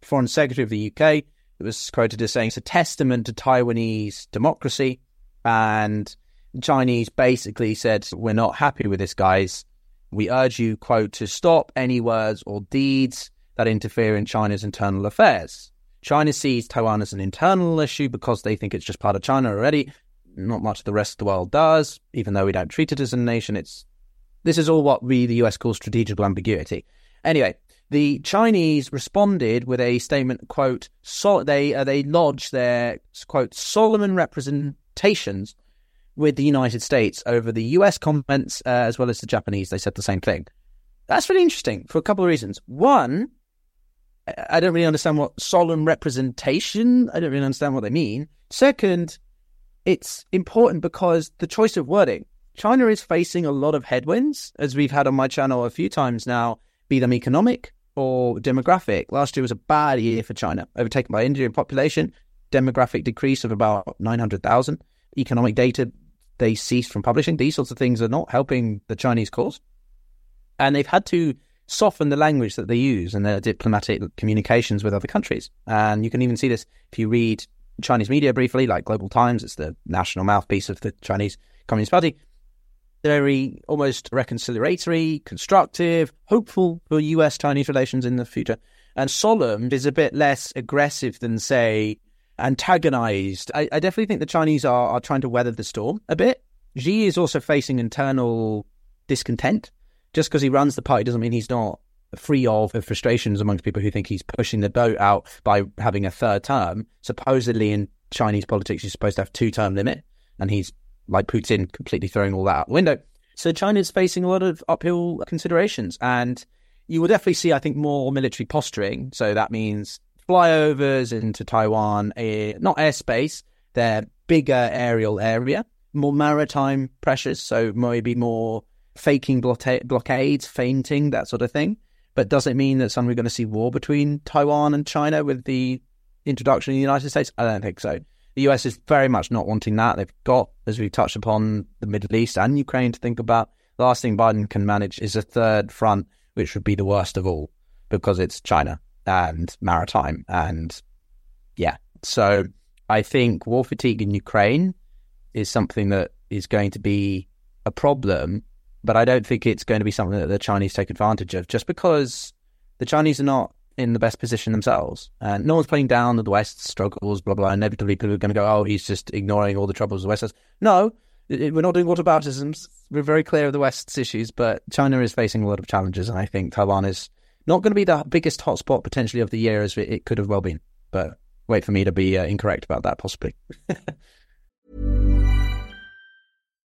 Foreign Secretary of the UK was quoted as saying it's a testament to Taiwanese democracy and Chinese basically said, We're not happy with this, guys. We urge you, quote, to stop any words or deeds that interfere in China's internal affairs. China sees Taiwan as an internal issue because they think it's just part of China already. Not much the rest of the world does, even though we don't treat it as a nation. It's this is all what we the US calls strategical ambiguity. Anyway, The Chinese responded with a statement, quote, so, they, uh, they lodged their, quote, solemn representations with the United States over the US comments uh, as well as the Japanese. They said the same thing. That's really interesting for a couple of reasons. One, I don't really understand what solemn representation, I don't really understand what they mean. Second, it's important because the choice of wording. China is facing a lot of headwinds, as we've had on my channel a few times now, be them economic or demographic. Last year was a bad year for China, overtaken by India in population, demographic decrease of about 900,000. Economic data they ceased from publishing. These sorts of things are not helping the Chinese cause. And they've had to soften the language that they use in their diplomatic communications with other countries. And you can even see this if you read Chinese media briefly, like Global Times, it's the national mouthpiece of the Chinese Communist Party. Very almost reconciliatory, constructive, hopeful for US Chinese relations in the future. And solemn is a bit less aggressive than, say, antagonized. I, I definitely think the Chinese are, are trying to weather the storm a bit. Xi is also facing internal discontent. Just because he runs the party doesn't mean he's not free of frustrations amongst people who think he's pushing the boat out by having a third term. Supposedly in Chinese politics, you're supposed to have two term limit, and he's like Putin, completely throwing all that out the window. So China's facing a lot of uphill considerations, and you will definitely see, I think, more military posturing. So that means flyovers into Taiwan, air, not airspace, their bigger aerial area, more maritime pressures, so maybe more faking blockades, feinting, that sort of thing. But does it mean that suddenly we're going to see war between Taiwan and China with the introduction of the United States? I don't think so. The US is very much not wanting that. They've got, as we've touched upon, the Middle East and Ukraine to think about. The last thing Biden can manage is a third front, which would be the worst of all because it's China and maritime. And yeah, so I think war fatigue in Ukraine is something that is going to be a problem, but I don't think it's going to be something that the Chinese take advantage of just because the Chinese are not in the best position themselves. And no one's playing down the West's struggles, blah, blah. Inevitably, people are going to go, oh, he's just ignoring all the troubles the West has. No, we're not doing whataboutisms. We're very clear of the West's issues, but China is facing a lot of challenges. And I think Taiwan is not going to be the biggest hotspot potentially of the year as it could have well been. But wait for me to be uh, incorrect about that, possibly.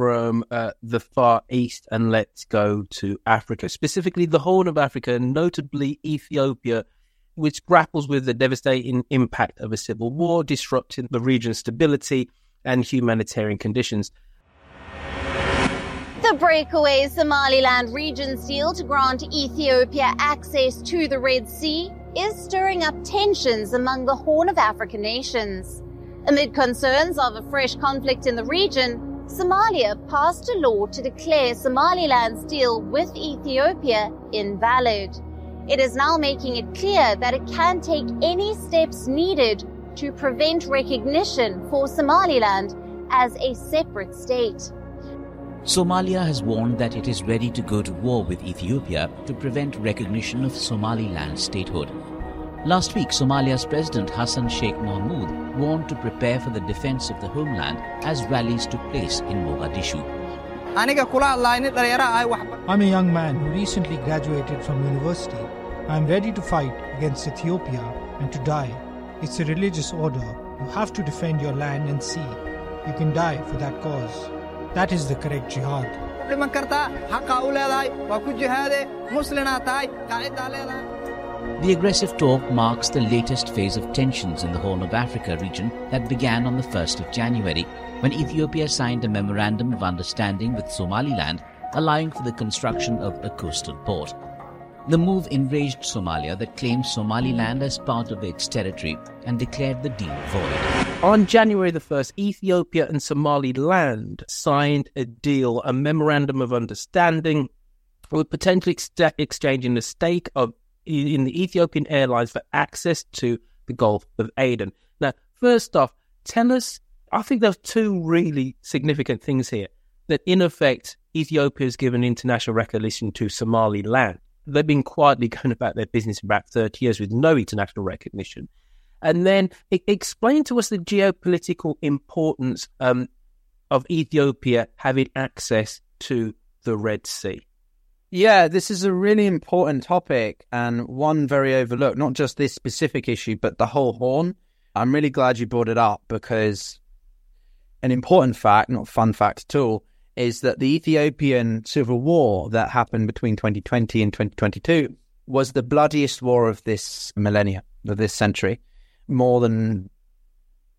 from uh, the Far East and let's go to Africa, specifically the Horn of Africa, notably Ethiopia, which grapples with the devastating impact of a civil war, disrupting the region's stability and humanitarian conditions. The breakaway Somaliland region's deal to grant Ethiopia access to the Red Sea is stirring up tensions among the Horn of Africa nations. Amid concerns of a fresh conflict in the region, Somalia passed a law to declare Somaliland's deal with Ethiopia invalid. It is now making it clear that it can take any steps needed to prevent recognition for Somaliland as a separate state. Somalia has warned that it is ready to go to war with Ethiopia to prevent recognition of Somaliland statehood. Last week, Somalia's President Hassan Sheikh Mohamud warned to prepare for the defense of the homeland as rallies took place in Mogadishu. I'm a young man who recently graduated from university. I'm ready to fight against Ethiopia and to die. It's a religious order. You have to defend your land and sea. You can die for that cause. That is the correct jihad. The aggressive talk marks the latest phase of tensions in the Horn of Africa region that began on the 1st of January when Ethiopia signed a memorandum of understanding with Somaliland allowing for the construction of a coastal port. The move enraged Somalia that claimed Somaliland as part of its territory and declared the deal void. On January the 1st, Ethiopia and Somaliland signed a deal, a memorandum of understanding, with potentially ex- exchanging the stake of in the Ethiopian Airlines for access to the Gulf of Aden. Now, first off, tell us, I think there's two really significant things here. That in effect, Ethiopia has given international recognition to Somaliland. They've been quietly going about their business for about 30 years with no international recognition. And then explain to us the geopolitical importance um, of Ethiopia having access to the Red Sea. Yeah, this is a really important topic and one very overlooked, not just this specific issue, but the whole horn. I'm really glad you brought it up because an important fact, not fun fact at all, is that the Ethiopian civil war that happened between 2020 and 2022 was the bloodiest war of this millennia, of this century. More than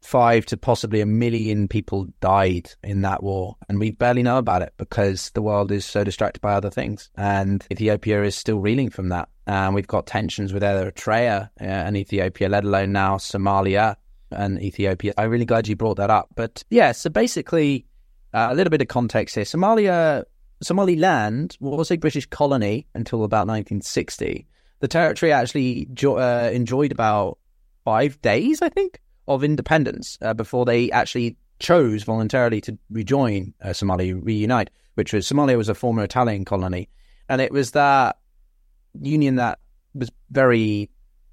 five to possibly a million people died in that war. And we barely know about it because the world is so distracted by other things. And Ethiopia is still reeling from that. And we've got tensions with Eritrea uh, and Ethiopia, let alone now Somalia and Ethiopia. I'm really glad you brought that up. But yeah, so basically, uh, a little bit of context here. Somalia, Somaliland was a British colony until about 1960. The territory actually jo- uh, enjoyed about five days, I think, of independence uh, before they actually chose voluntarily to rejoin uh, Somalia, reunite, which was Somalia was a former Italian colony. And it was that union that was very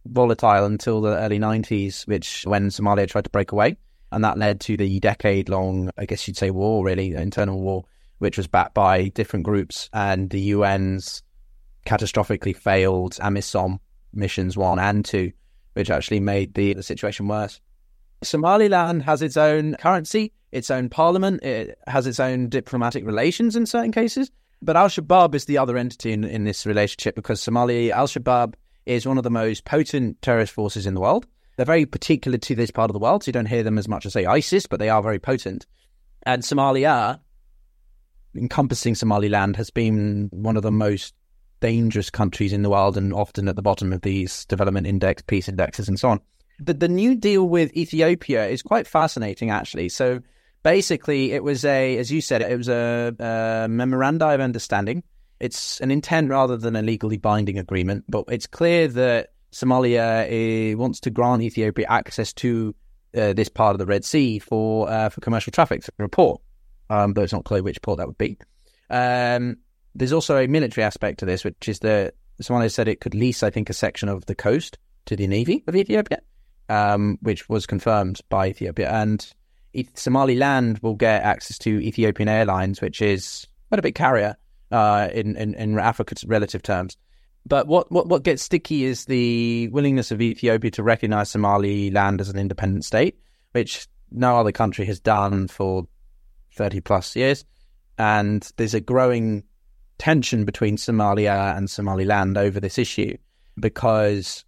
volatile until the early 90s, which when Somalia tried to break away. And that led to the decade long, I guess you'd say, war, really, internal war, which was backed by different groups and the UN's catastrophically failed AMISOM missions one and two, which actually made the, the situation worse. Somaliland has its own currency, its own parliament, it has its own diplomatic relations in certain cases. But Al Shabaab is the other entity in, in this relationship because Somali Al Shabaab is one of the most potent terrorist forces in the world. They're very particular to this part of the world, so you don't hear them as much as, say, ISIS, but they are very potent. And Somalia, encompassing Somaliland, has been one of the most dangerous countries in the world and often at the bottom of these development index, peace indexes, and so on. But the new deal with Ethiopia is quite fascinating, actually. So basically, it was a, as you said, it was a, a memorandum of understanding. It's an intent rather than a legally binding agreement, but it's clear that Somalia uh, wants to grant Ethiopia access to uh, this part of the Red Sea for uh, for commercial traffic for a port, um, though it's not clear which port that would be. Um, there's also a military aspect to this, which is that Somalia said it could lease, I think, a section of the coast to the navy of Ethiopia um, which was confirmed by Ethiopia. And Somaliland will get access to Ethiopian Airlines, which is quite a big carrier uh, in, in, in Africa's relative terms. But what, what, what gets sticky is the willingness of Ethiopia to recognize Somaliland as an independent state, which no other country has done for 30 plus years. And there's a growing tension between Somalia and Somaliland over this issue because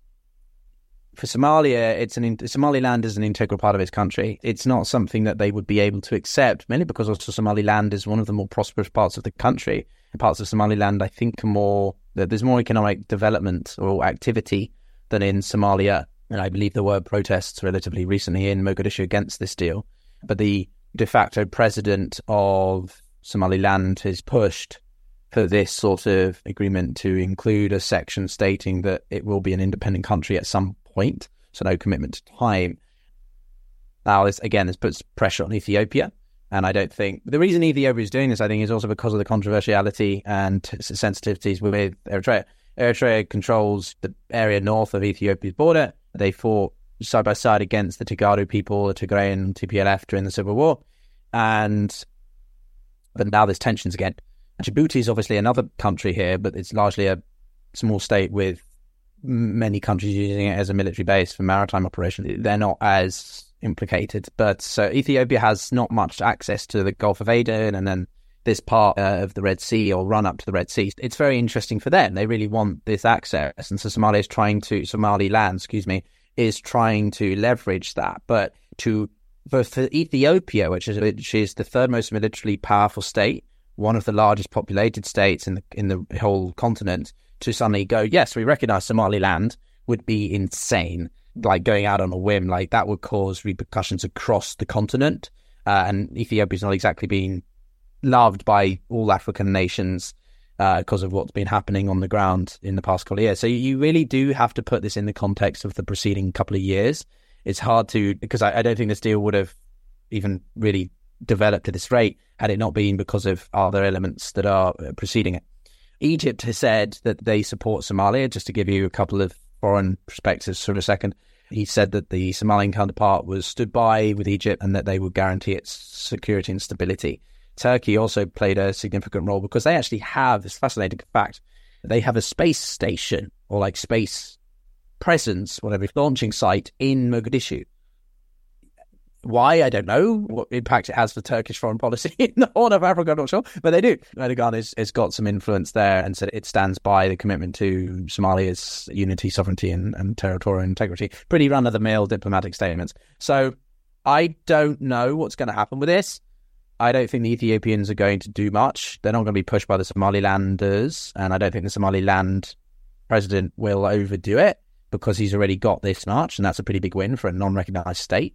for Somalia, it's an Somaliland is an integral part of its country. It's not something that they would be able to accept, mainly because also Somaliland is one of the more prosperous parts of the country. Parts of Somaliland, I think, more there's more economic development or activity than in Somalia. And I believe there were protests relatively recently in Mogadishu against this deal. But the de facto president of Somaliland has pushed for this sort of agreement to include a section stating that it will be an independent country at some point, so no commitment to time. Now, this again, this puts pressure on Ethiopia And I don't think the reason Ethiopia is doing this, I think, is also because of the controversiality and sensitivities with Eritrea. Eritrea controls the area north of Ethiopia's border. They fought side by side against the Tigrayu people, the Tigrayan TPLF during the civil war, and but now there's tensions again. Djibouti is obviously another country here, but it's largely a small state with many countries using it as a military base for maritime operations. They're not as implicated, but so Ethiopia has not much access to the Gulf of Aden and then this part uh, of the Red Sea or run up to the Red Sea. It's very interesting for them. They really want this access, and so Somalia is trying to Somaliland, excuse me, is trying to leverage that. But to for Ethiopia, which is which is the third most militarily powerful state, one of the largest populated states in the in the whole continent, to suddenly go, yes, we recognize Somaliland would be insane. Like going out on a whim, like that would cause repercussions across the continent. Uh, and Ethiopia's not exactly being loved by all African nations uh, because of what's been happening on the ground in the past couple of years. So you really do have to put this in the context of the preceding couple of years. It's hard to because I, I don't think this deal would have even really developed at this rate had it not been because of other elements that are uh, preceding it. Egypt has said that they support Somalia. Just to give you a couple of foreign perspectives for a second, he said that the Somalian counterpart was stood by with Egypt and that they would guarantee its security and stability. Turkey also played a significant role because they actually have this fascinating fact. They have a space station or like space presence, whatever, launching site in Mogadishu. Why, I don't know what impact it has for Turkish foreign policy in the Horn of Africa, I'm not sure, but they do. Erdogan has, has got some influence there and said it stands by the commitment to Somalia's unity, sovereignty, and, and territorial integrity. Pretty run of the mill diplomatic statements. So I don't know what's going to happen with this. I don't think the Ethiopians are going to do much. They're not going to be pushed by the Somalilanders, and I don't think the Somaliland president will overdo it because he's already got this much, and that's a pretty big win for a non-recognized state.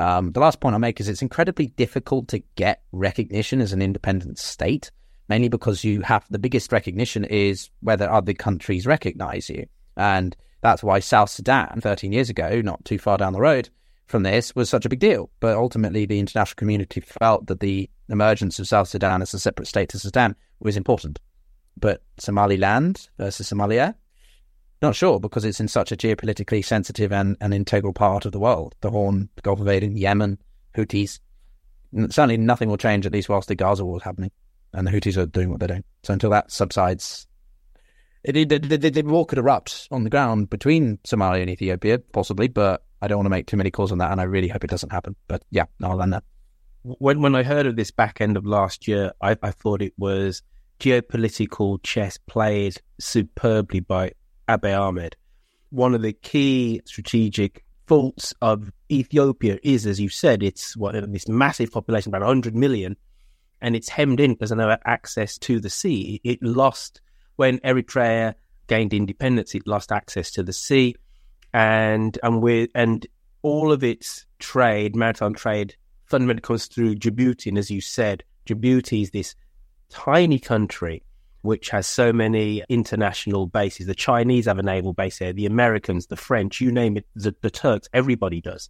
Um, the last point I make is it's incredibly difficult to get recognition as an independent state, mainly because you have the biggest recognition is whether other countries recognize you, and that's why South Sudan, 13 years ago, not too far down the road, from this was such a big deal. But ultimately, the international community felt that the emergence of South Sudan as a separate state to Sudan was important. But Somaliland versus Somalia, not sure because it's in such a geopolitically sensitive and, and integral part of the world. The Horn, the Gulf of Aden, Yemen, Houthis. Certainly nothing will change, at least whilst the Gaza war is happening. And the Houthis are doing what they're doing. So until that subsides, it, the war could erupt on the ground between Somalia and Ethiopia, possibly, but I don't want to make too many calls on that, and I really hope it doesn't happen. But yeah, I'll land that. When when I heard of this back end of last year, I, I thought it was geopolitical chess played superbly by Abiy Ahmed. One of the key strategic faults of Ethiopia is, as you said, it's what this massive population, about 100 million, and it's hemmed in because no access to the sea. It lost when Eritrea gained independence. It lost access to the sea and and with and all of its trade, maritime trade, fundamentally comes through Djibouti. And as you said, Djibouti is this tiny country which has so many international bases. The Chinese have a naval base here, the Americans, the French, you name it, the, the Turks, everybody does.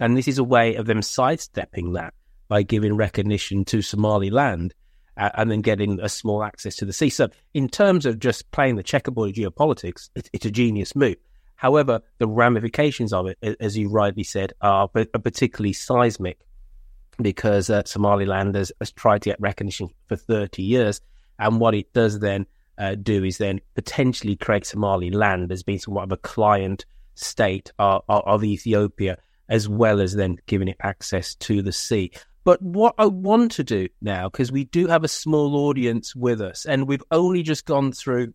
And this is a way of them sidestepping that by giving recognition to Somaliland uh, and then getting a small access to the sea. So, in terms of just playing the checkerboard geopolitics, it, it's a genius move. However, the ramifications of it, as you rightly said, are, particularly seismic because uh, Somaliland has, has, tried to get recognition for 30 years. And what it does then uh, do is then potentially create Somali land as being somewhat of a client state of, of Ethiopia, as well as then giving it access to the sea. But what I want to do now, because we do have a small audience with us, and we've only just gone through,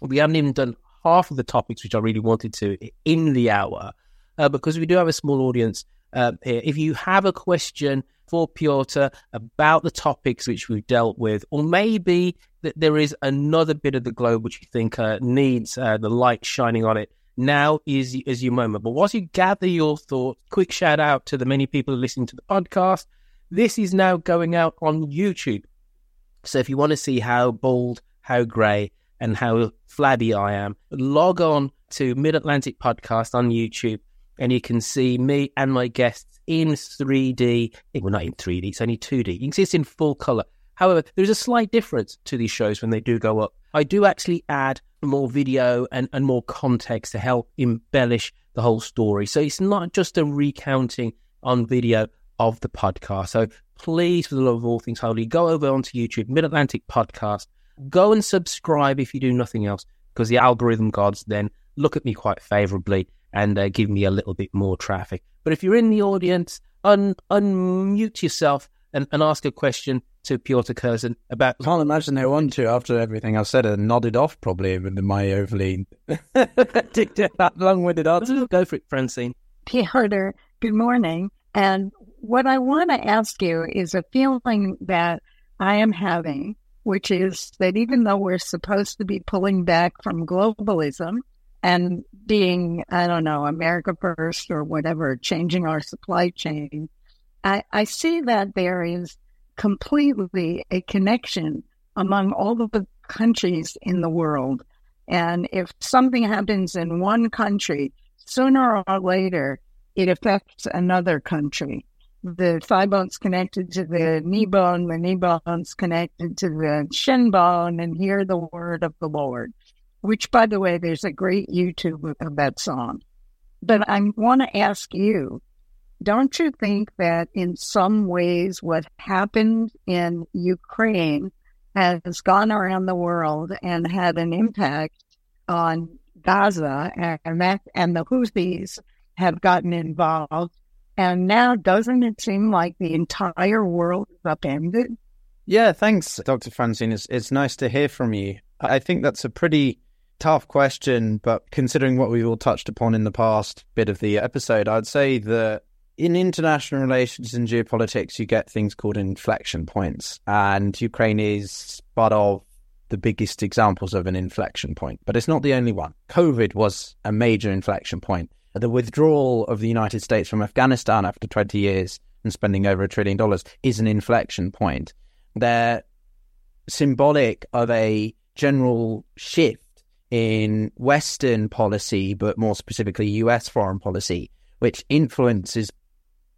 we haven't even done half of the topics which I really wanted to in the hour, uh, because we do have a small audience uh, here. If you have a question for Pyotr about the topics which we've dealt with, or maybe that there is another bit of the globe which you think uh, needs uh, the light shining on it, now is, is your moment. But whilst you gather your thoughts, quick shout out to the many people listening to the podcast. This is now going out on YouTube. So if you want to see how bold, how grey, and how flabby I am, log on to Mid Atlantic Podcast on YouTube and you can see me and my guests in 3D. Eh, well, not in 3D, it's only 2D. You can see it's in full color. However, there's a slight difference to these shows when they do go up. I do actually add more video and, and more context to help embellish the whole story. So it's not just a recounting on video of the podcast. So please, for the love of all things holy, go over onto YouTube, Mid Atlantic Podcast. Go and subscribe if you do nothing else, because the algorithm gods then look at me quite favorably and uh, give me a little bit more traffic. But if you're in the audience, un- unmute yourself and, and ask a question to Pyotr Kurzin about. Can't imagine they want to after everything I've said and nodded off probably with my overly long-winded answer. Go for it, Francine. Pyotr, good morning. And what I want to ask you is a feeling that I am having, which is that even though we're supposed to be pulling back from globalism and being, I don't know, America first or whatever, changing our supply chain, I, I see that there is completely a connection among all of the countries in the world. And if something happens in one country, sooner or later, it affects another country. The thigh bone's connected to the knee bone, the knee bone's connected to the shin bone, and hear the word of the Lord, which, by the way, there's a great YouTube of that song. But I want to ask you don't you think that in some ways what happened in Ukraine has gone around the world and had an impact on Gaza and that and the Houthis have gotten involved and now doesn't it seem like the entire world is upended? Yeah, thanks, Dr. Francine. It's, it's nice to hear from you. I think that's a pretty tough question, but considering what we've all touched upon in the past bit of the episode, I'd say that in international relations and geopolitics, you get things called inflection points, and Ukraine is part of the biggest examples of an inflection point, but it's not the only one. COVID was a major inflection point. The withdrawal of the United States from Afghanistan after 20 years and spending over a trillion dollars is an inflection point. They're symbolic of a general shift in Western policy, but more specifically US foreign policy, which influences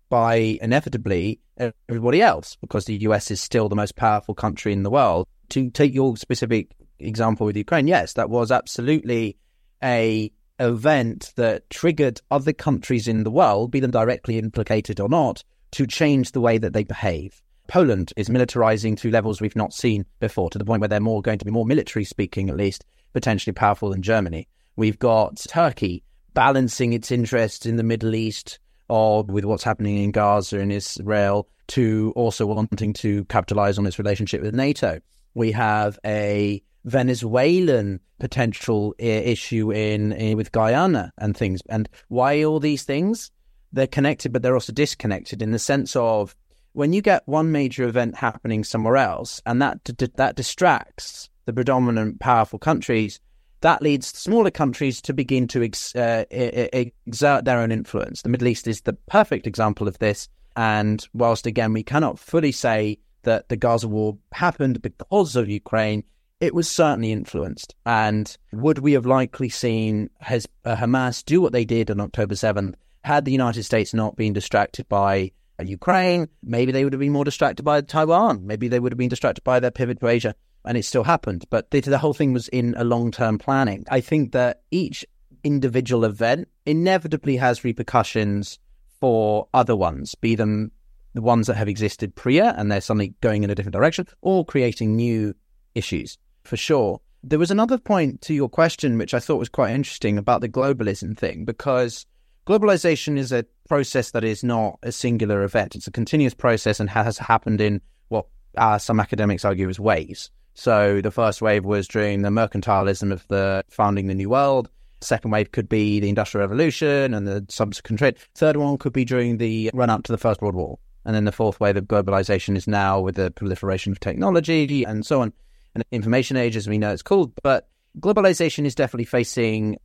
by inevitably everybody else because the US is still the most powerful country in the world. To take your specific example with Ukraine, yes, that was absolutely a event that triggered other countries in the world, be them directly implicated or not, to change the way that they behave. Poland is militarizing to levels we've not seen before, to the point where they're more going to be more military speaking, at least potentially powerful than Germany. We've got Turkey balancing its interests in the Middle East or with what's happening in Gaza and Israel to also wanting to capitalize on its relationship with NATO. We have a Venezuelan potential uh, issue in, in, with Guyana and things. And why all these things? They're connected, but they're also disconnected in the sense of when you get one major event happening somewhere else, and that that distracts the predominant powerful countries, that leads smaller countries to begin to ex, uh, exert their own influence. The Middle East is the perfect example of this. And whilst, again, we cannot fully say that the Gaza war happened because of Ukraine, it was certainly influenced. And would we have likely seen uh, Hamas do what they did on October 7th had the United States not been distracted by Ukraine? Maybe they would have been more distracted by Taiwan. Maybe they would have been distracted by their pivot to Asia and it still happened. But the, the whole thing was in a long term planning. I think that each individual event inevitably has repercussions for other ones, be them the ones that have existed prior and they're suddenly going in a different direction or creating new issues for sure. There was another point to your question, which I thought was quite interesting about the globalism thing, because globalization is a process that is not a singular event. It's a continuous process and has happened in what uh, some academics argue as waves. So the first wave was during the mercantilism of the founding the New World. Second wave could be the Industrial Revolution and the subsequent trade. Third one could be during the run up to the First World War. And then the fourth wave of globalization is now with the proliferation of technology and so on. And information age, as we know it's called. But globalization is definitely facing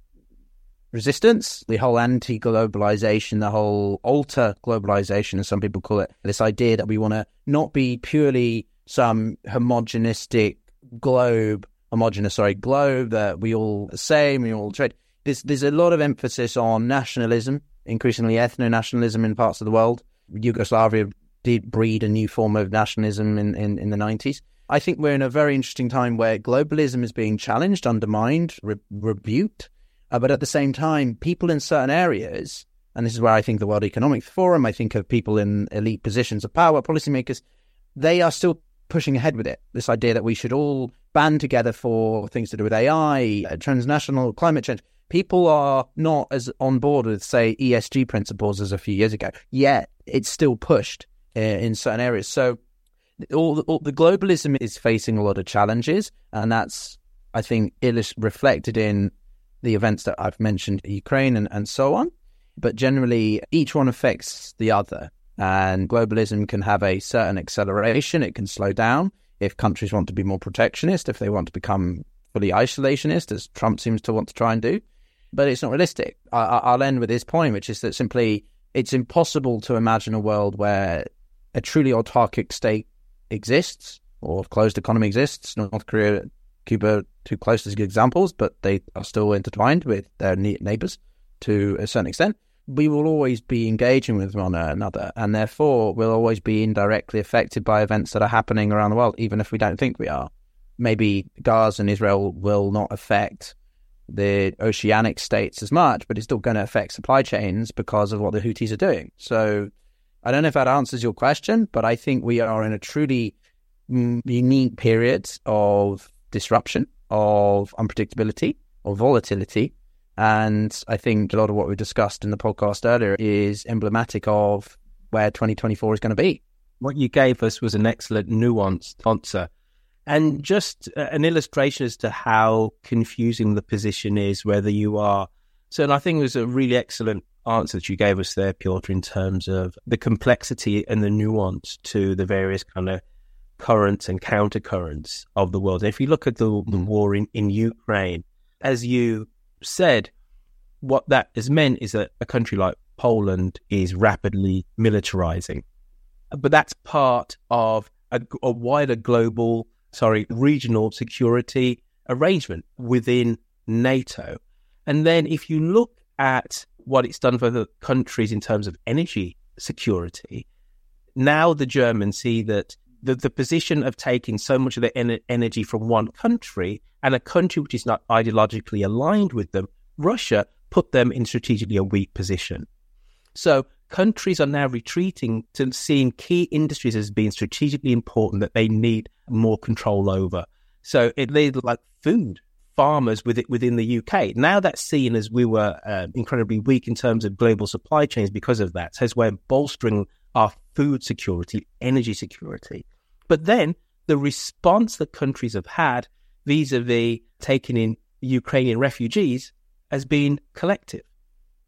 resistance, the whole anti globalization, the whole alter globalization, as some people call it. This idea that we want to not be purely some homogenistic globe, homogenous, sorry, globe that we all the same, we all trade. There's, there's a lot of emphasis on nationalism increasingly ethno nationalism in parts of the world. Yugoslavia did breed a new form of nationalism in, in, in the 90s. I think we're in a very interesting time where globalism is being challenged, undermined, re- rebuked. Uh, but at the same time, people in certain areas, and this is where I think the World Economic Forum, I think of people in elite positions of power, policymakers, they are still pushing ahead with it. This idea that we should all band together for things to do with AI, uh, transnational climate change. People are not as on board with, say, ESG principles as a few years ago. Yet it's still pushed uh, in certain areas. So all the, all the, globalism is facing a lot of challenges, and that's I think reflected in the events that I've mentioned, Ukraine and, and so on. But generally, each one affects the other, and globalism can have a certain acceleration. It can slow down if countries want to be more protectionist, if they want to become fully isolationist, as Trump seems to want to try and do. But it's not realistic. I, will end with this point, which is that simply it's impossible to imagine a world where a truly autarkic state exists or closed economy exists. North Korea, Cuba, two closest examples, but they are still intertwined with their neighbors to a certain extent. We will always be engaging with one another, and therefore we'll always be indirectly affected by events that are happening around the world, even if we don't think we are. Maybe Gaza and Israel will not affect the oceanic states as much, but it's still going to affect supply chains because of what the Houthis are doing. So I don't know if that answers your question, but I think we are in a truly mm, unique period of disruption, of unpredictability, of volatility. And I think a lot of what we discussed in the podcast earlier is emblematic of where 2024 is going to be. What you gave us was an excellent nuanced answer. And just uh, an illustration as to how confusing the position is, whether you are. So, and I think it was a really excellent answer that you gave us there, Pyotr, in terms of the complexity and the nuance to the various kind of currents and countercurrents of the world. And if you look at the, the war in, in Ukraine, as you said, what that has meant is that a country like Poland is rapidly militarizing. But that's part of a, a wider global, sorry, regional security arrangement within NATO. And then if you look at what it's done for the countries in terms of energy security. Now the Germans see that the, the position of taking so much of their en- energy from one country and a country which is not ideologically aligned with them, Russia, put them in strategically a weak position. So countries are now retreating to seeing key industries as being strategically important that they need more control over. So it like food, farmers with it within the UK. Now that's seen as we were uh, incredibly weak in terms of global supply chains because of that. So we're bolstering our food security, energy security. But then the response that countries have had vis-a-vis taking in Ukrainian refugees has been collective.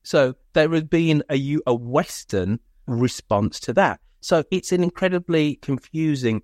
So there has been a, a Western response to that. So it's an incredibly confusing,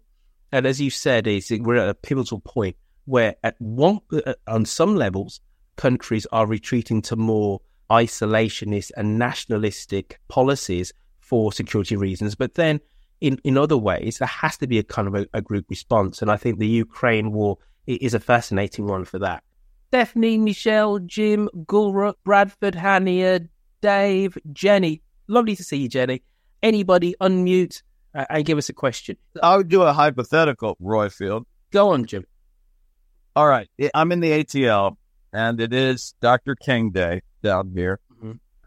and as you said, is we're at a pivotal point where at one uh, on some levels countries are retreating to more isolationist and nationalistic policies for security reasons but then in, in other ways there has to be a kind of a, a group response and i think the ukraine war is a fascinating one for that stephanie michelle jim gulruck bradford hania dave jenny lovely to see you jenny anybody unmute uh, and give us a question i would do a hypothetical Royfield go on jim all right. I'm in the ATL, and it is Dr. King Day down here.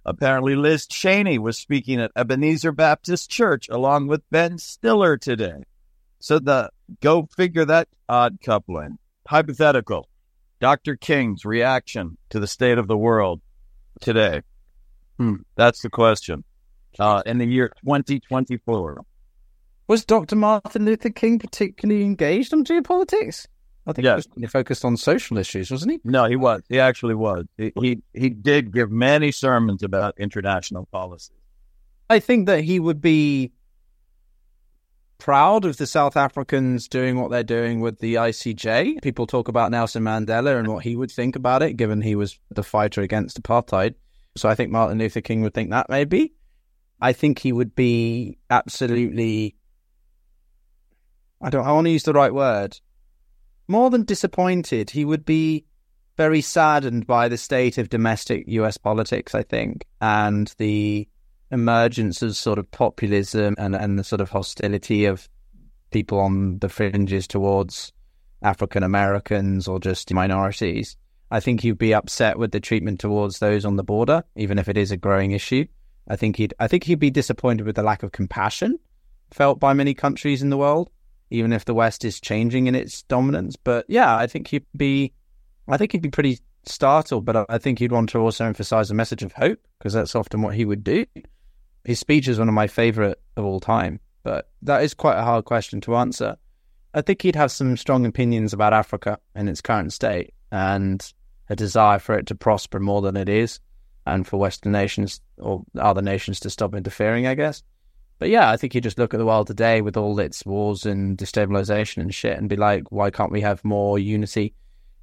Apparently, Liz Cheney was speaking at Ebenezer Baptist Church along with Ben Stiller today. So the go figure that odd coupling. Hypothetical. Dr. King's reaction to the state of the world today. Hmm. That's the question. Uh, in the year 2024. Was Dr. Martin Luther King particularly engaged on geopolitics? I think yeah. he was focused on social issues, wasn't he? No, he was. He actually was. He, he, he did give many sermons about international policy. I think that he would be proud of the South Africans doing what they're doing with the ICJ. People talk about Nelson Mandela and what he would think about it, given he was the fighter against apartheid. So I think Martin Luther King would think that maybe. I think he would be absolutely. I don't. I want to use the right word more than disappointed, he would be very saddened by the state of domestic US politics, I think, and the emergence of sort of populism and, and the sort of hostility of people on the fringes towards African Americans or just minorities. I think he'd be upset with the treatment towards those on the border, even if it is a growing issue. I think he'd I think he'd be disappointed with the lack of compassion felt by many countries in the world, even if the West is changing in its dominance. But yeah, I think he'd be I think he'd be pretty startled, but I think he'd want to also emphasize a message of hope because that's often what he would do. His speech is one of my favorite of all time, but that is quite a hard question to answer. I think he'd have some strong opinions about Africa in its current state and a desire for it to prosper more than it is and for Western nations or other nations to stop interfering, I guess. But yeah, I think you just look at the world today with all its wars and destabilization and shit and be like, why can't we have more unity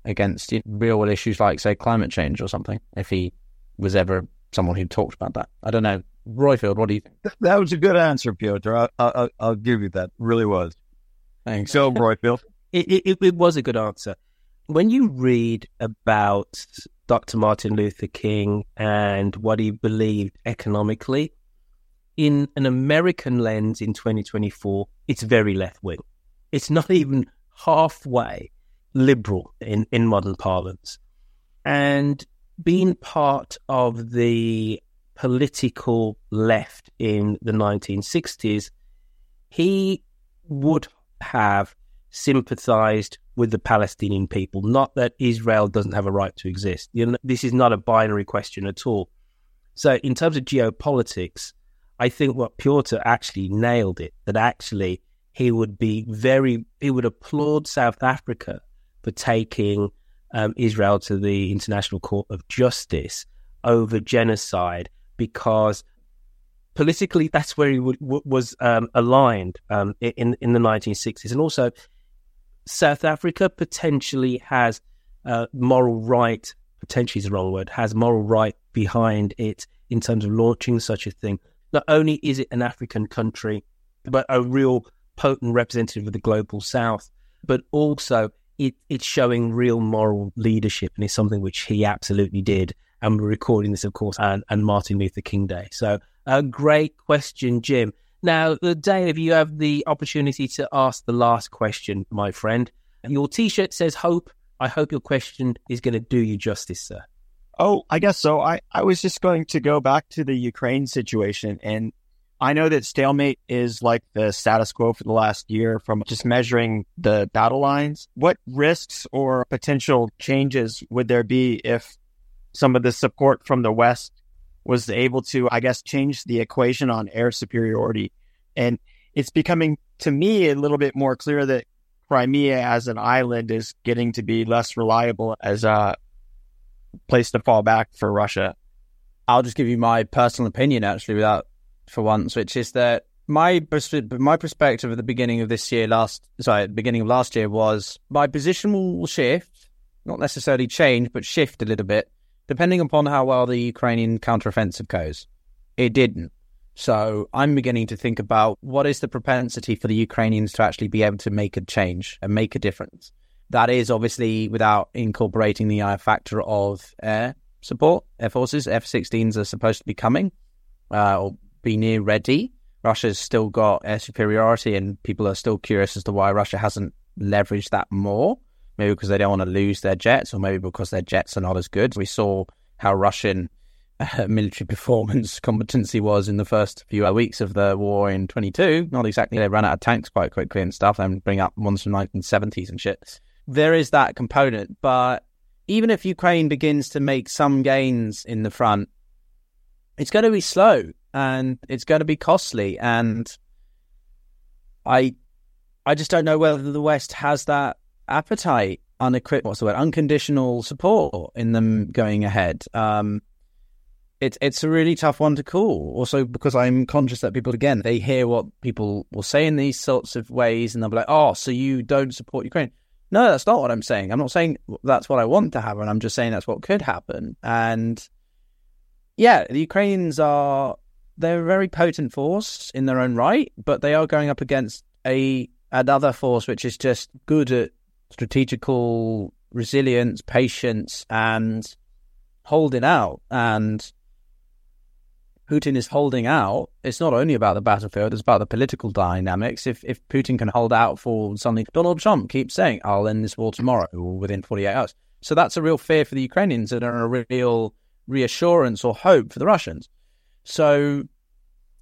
against real issues like, say, climate change or something? If he was ever someone who talked about that, I don't know. Royfield, what do you think? That was a good answer, Pyotr. I, I, I'll give you that. really was. Thanks. So, Royfield. it, it, it was a good answer. When you read about Dr. Martin Luther King and what he believed economically, in an American lens in 2024, it's very left wing. It's not even halfway liberal in, in modern parlance. And being part of the political left in the 1960s, he would have sympathized with the Palestinian people. Not that Israel doesn't have a right to exist. You know, this is not a binary question at all. So, in terms of geopolitics, I think what Pyotr actually nailed it. That actually he would be very, he would applaud South Africa for taking um, Israel to the International Court of Justice over genocide because politically that's where he w- w- was um, aligned um, in in the 1960s, and also South Africa potentially has uh, moral right. Potentially is the wrong word. Has moral right behind it in terms of launching such a thing. Not only is it an African country, but a real potent representative of the global South, but also it, it's showing real moral leadership, and it's something which he absolutely did and we're recording this, of course, and, and Martin Luther King Day. So, a great question, Jim. Now, the Dave, if you have the opportunity to ask the last question, my friend. Your T-shirt says "Hope." I hope your question is going to do you justice, sir. Oh, I guess so. I, I was just going to go back to the Ukraine situation. And I know that stalemate is like the status quo for the last year from just measuring the battle lines. What risks or potential changes would there be if some of the support from the West was able to, I guess, change the equation on air superiority. And it's becoming, to me, a little bit more clear that Crimea as an island is getting to be less reliable as a place to fall back for Russia. I'll just give you my personal opinion, actually, without for once, which is that my my perspective at the beginning of this year, last sorry, beginning of last year was my position will shift, not necessarily change, but shift a little bit depending upon how well the Ukrainian counteroffensive goes. It didn't. So I'm beginning to think about what is the propensity for the Ukrainians to actually be able to make a change and make a difference. That is obviously without incorporating the factor of air support. Air forces, F 16s are supposed to be coming uh, or be near ready. Russia's still got air superiority, and people are still curious as to why Russia hasn't leveraged that more maybe because they don't want to lose their jets, or maybe because their jets are not as good. We saw how Russian uh, military performance competency was in the first few weeks of the war in 22. Not exactly, they ran out of tanks quite quickly and stuff, and bring up ones from 1970s and shit. There is that component, but even if Ukraine begins to make some gains in the front, it's going to be slow and it's going to be costly. And I, I just don't know whether the West has that appetite, unequipped, what's the word, unconditional support in them going ahead. Um, it's it's a really tough one to call. Also, because I'm conscious that people again they hear what people will say in these sorts of ways, and they'll be like, "Oh, so you don't support Ukraine?" No, that's not what I'm saying. I'm not saying that's what I want to happen. I'm just saying that's what could happen. And yeah, the Ukrainians are they're a very potent force in their own right, but they are going up against a another force which is just good at strategical resilience, patience, and holding out. And Putin is holding out. It's not only about the battlefield; it's about the political dynamics. If if Putin can hold out for something, Donald Trump keeps saying, "I'll end this war tomorrow or within 48 hours." So that's a real fear for the Ukrainians and a real reassurance or hope for the Russians. So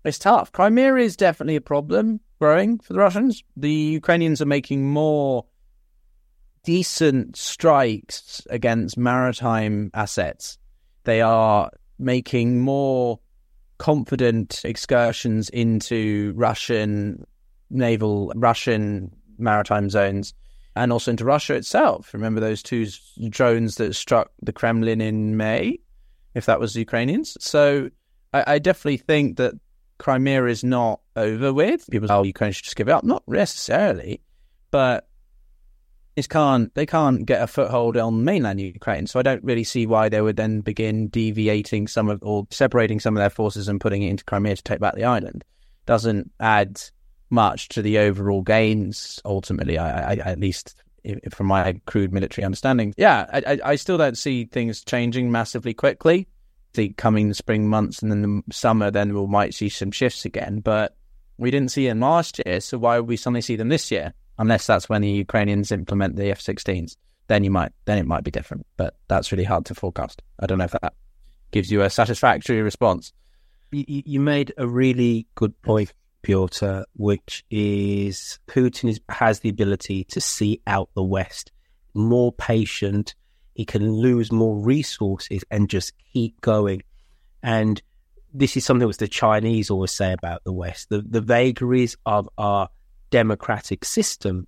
it's tough. Crimea is definitely a problem growing for the Russians. The Ukrainians are making more decent strikes against maritime assets. They are making more confident excursions into Russian naval, Russian maritime zones, and also into Russia itself. Remember those two drones that struck the Kremlin in May, if that was Ukrainians? So I, I definitely think that Crimea is not over with. People say, oh, Ukraine should just give it up. Not necessarily, but can't they can't get a foothold on mainland Ukraine. So I don't really see why they would then begin deviating some of or separating some of their forces and putting it into Crimea to take back the island. Doesn't add much to the overall gains. Ultimately, I, I at least from my crude military understanding, yeah, I, I still don't see things changing massively quickly. The coming spring months and then the summer, then we might see some shifts again. But we didn't see them last year, so why would we suddenly see them this year? Unless that's when the Ukrainians implement the F-16s. Then you might, then it might be different. But that's really hard to forecast. I don't know if that gives you a satisfactory response. You, you made a really good point, Pyotr, which is Putin is, has the ability to see out the West, more patient. He can lose more resources and just keep going. And this is something which the Chinese always say about the West. The, the vagaries of our democratic system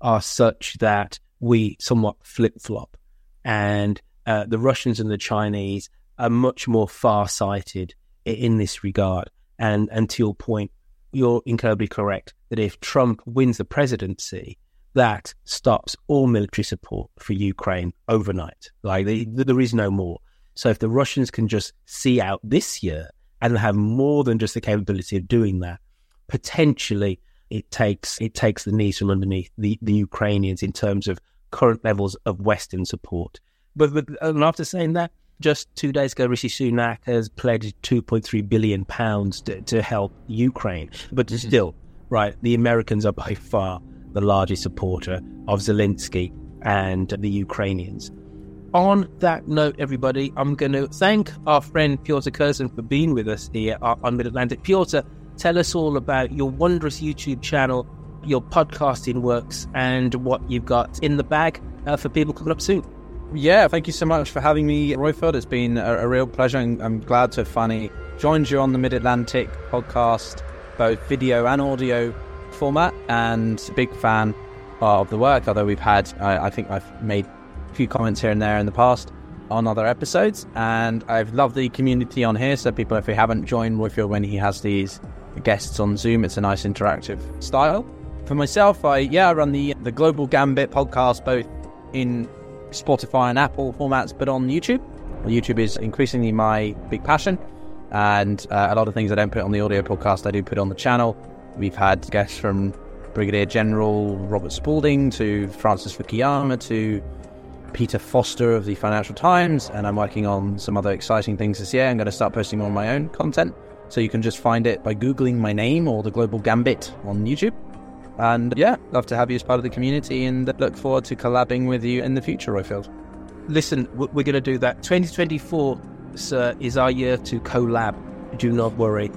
are such that we somewhat flip flop. And uh, the Russians and the Chinese are much more far sighted in this regard. And, and to your point, you're incredibly correct that if Trump wins the presidency, that stops all military support for Ukraine overnight. Like they, there is no more. So if the Russians can just see out this year and have more than just the capability of doing that, potentially it takes it takes the knees from underneath the, the Ukrainians in terms of current levels of Western support. But, but and after saying that, just two days ago, Rishi Sunak has pledged 2.3 billion pounds to, to help Ukraine. But mm-hmm. still, right, the Americans are by far the largest supporter of Zelensky and the Ukrainians. On that note, everybody, I'm going to thank our friend Pyotr Kurzin for being with us here on Mid Atlantic. Pyotr, Tell us all about your wondrous YouTube channel, your podcasting works, and what you've got in the bag uh, for people coming up soon. Yeah, thank you so much for having me, Royfield. It's been a, a real pleasure, and I'm glad to have finally joined you on the Mid Atlantic podcast, both video and audio format, and big fan of the work. Although we've had, I, I think I've made a few comments here and there in the past on other episodes, and I've loved the community on here. So people, if you haven't joined Royfield when he has these guests on Zoom. It's a nice interactive style. For myself, I yeah, I run the the Global Gambit podcast both in Spotify and Apple formats, but on YouTube. YouTube is increasingly my big passion, and uh, a lot of things I don't put on the audio podcast, I do put on the channel. We've had guests from Brigadier General Robert Spalding to Francis Fukuyama to Peter Foster of the Financial Times, and I'm working on some other exciting things this year. I'm going to start posting more of my own content. So you can just find it by Googling my name or the Global Gambit on YouTube. And yeah, love to have you as part of the community and look forward to collabing with you in the future, Royfield. Listen, we're going to do that. 2024, sir, is our year to collab. Do not worry.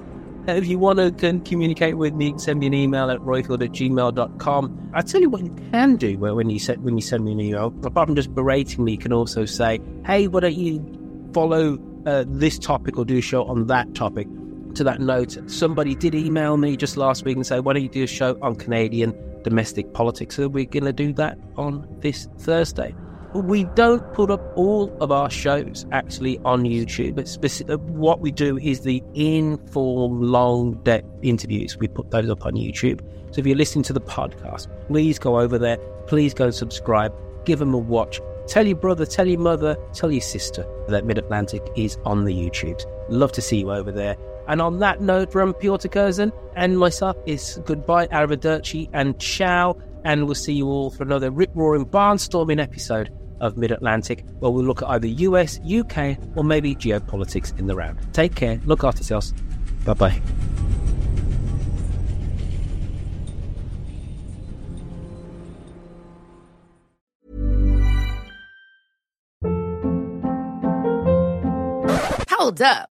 If you want to communicate with me, send me an email at royfield at gmail.com. I'll tell you what you can do when you, send, when you send me an email. Apart from just berating me, you can also say, hey, why don't you follow uh, this topic or do a show on that topic? To that note, somebody did email me just last week and say, why don't you do a show on Canadian domestic politics? So we're going to do that on this Thursday. We don't put up all of our shows actually on YouTube. But specific, what we do is the informed, long depth interviews. We put those up on YouTube. So if you're listening to the podcast, please go over there. Please go subscribe. Give them a watch. Tell your brother, tell your mother, tell your sister that Mid Atlantic is on the YouTube. Love to see you over there. And on that note, from Pyotr Kurzin and myself it's goodbye, arrivederci, and ciao. And we'll see you all for another rip roaring barnstorming episode of Mid Atlantic, where we'll look at either US, UK, or maybe geopolitics in the round. Take care, look after yourselves. Bye bye. Hold up.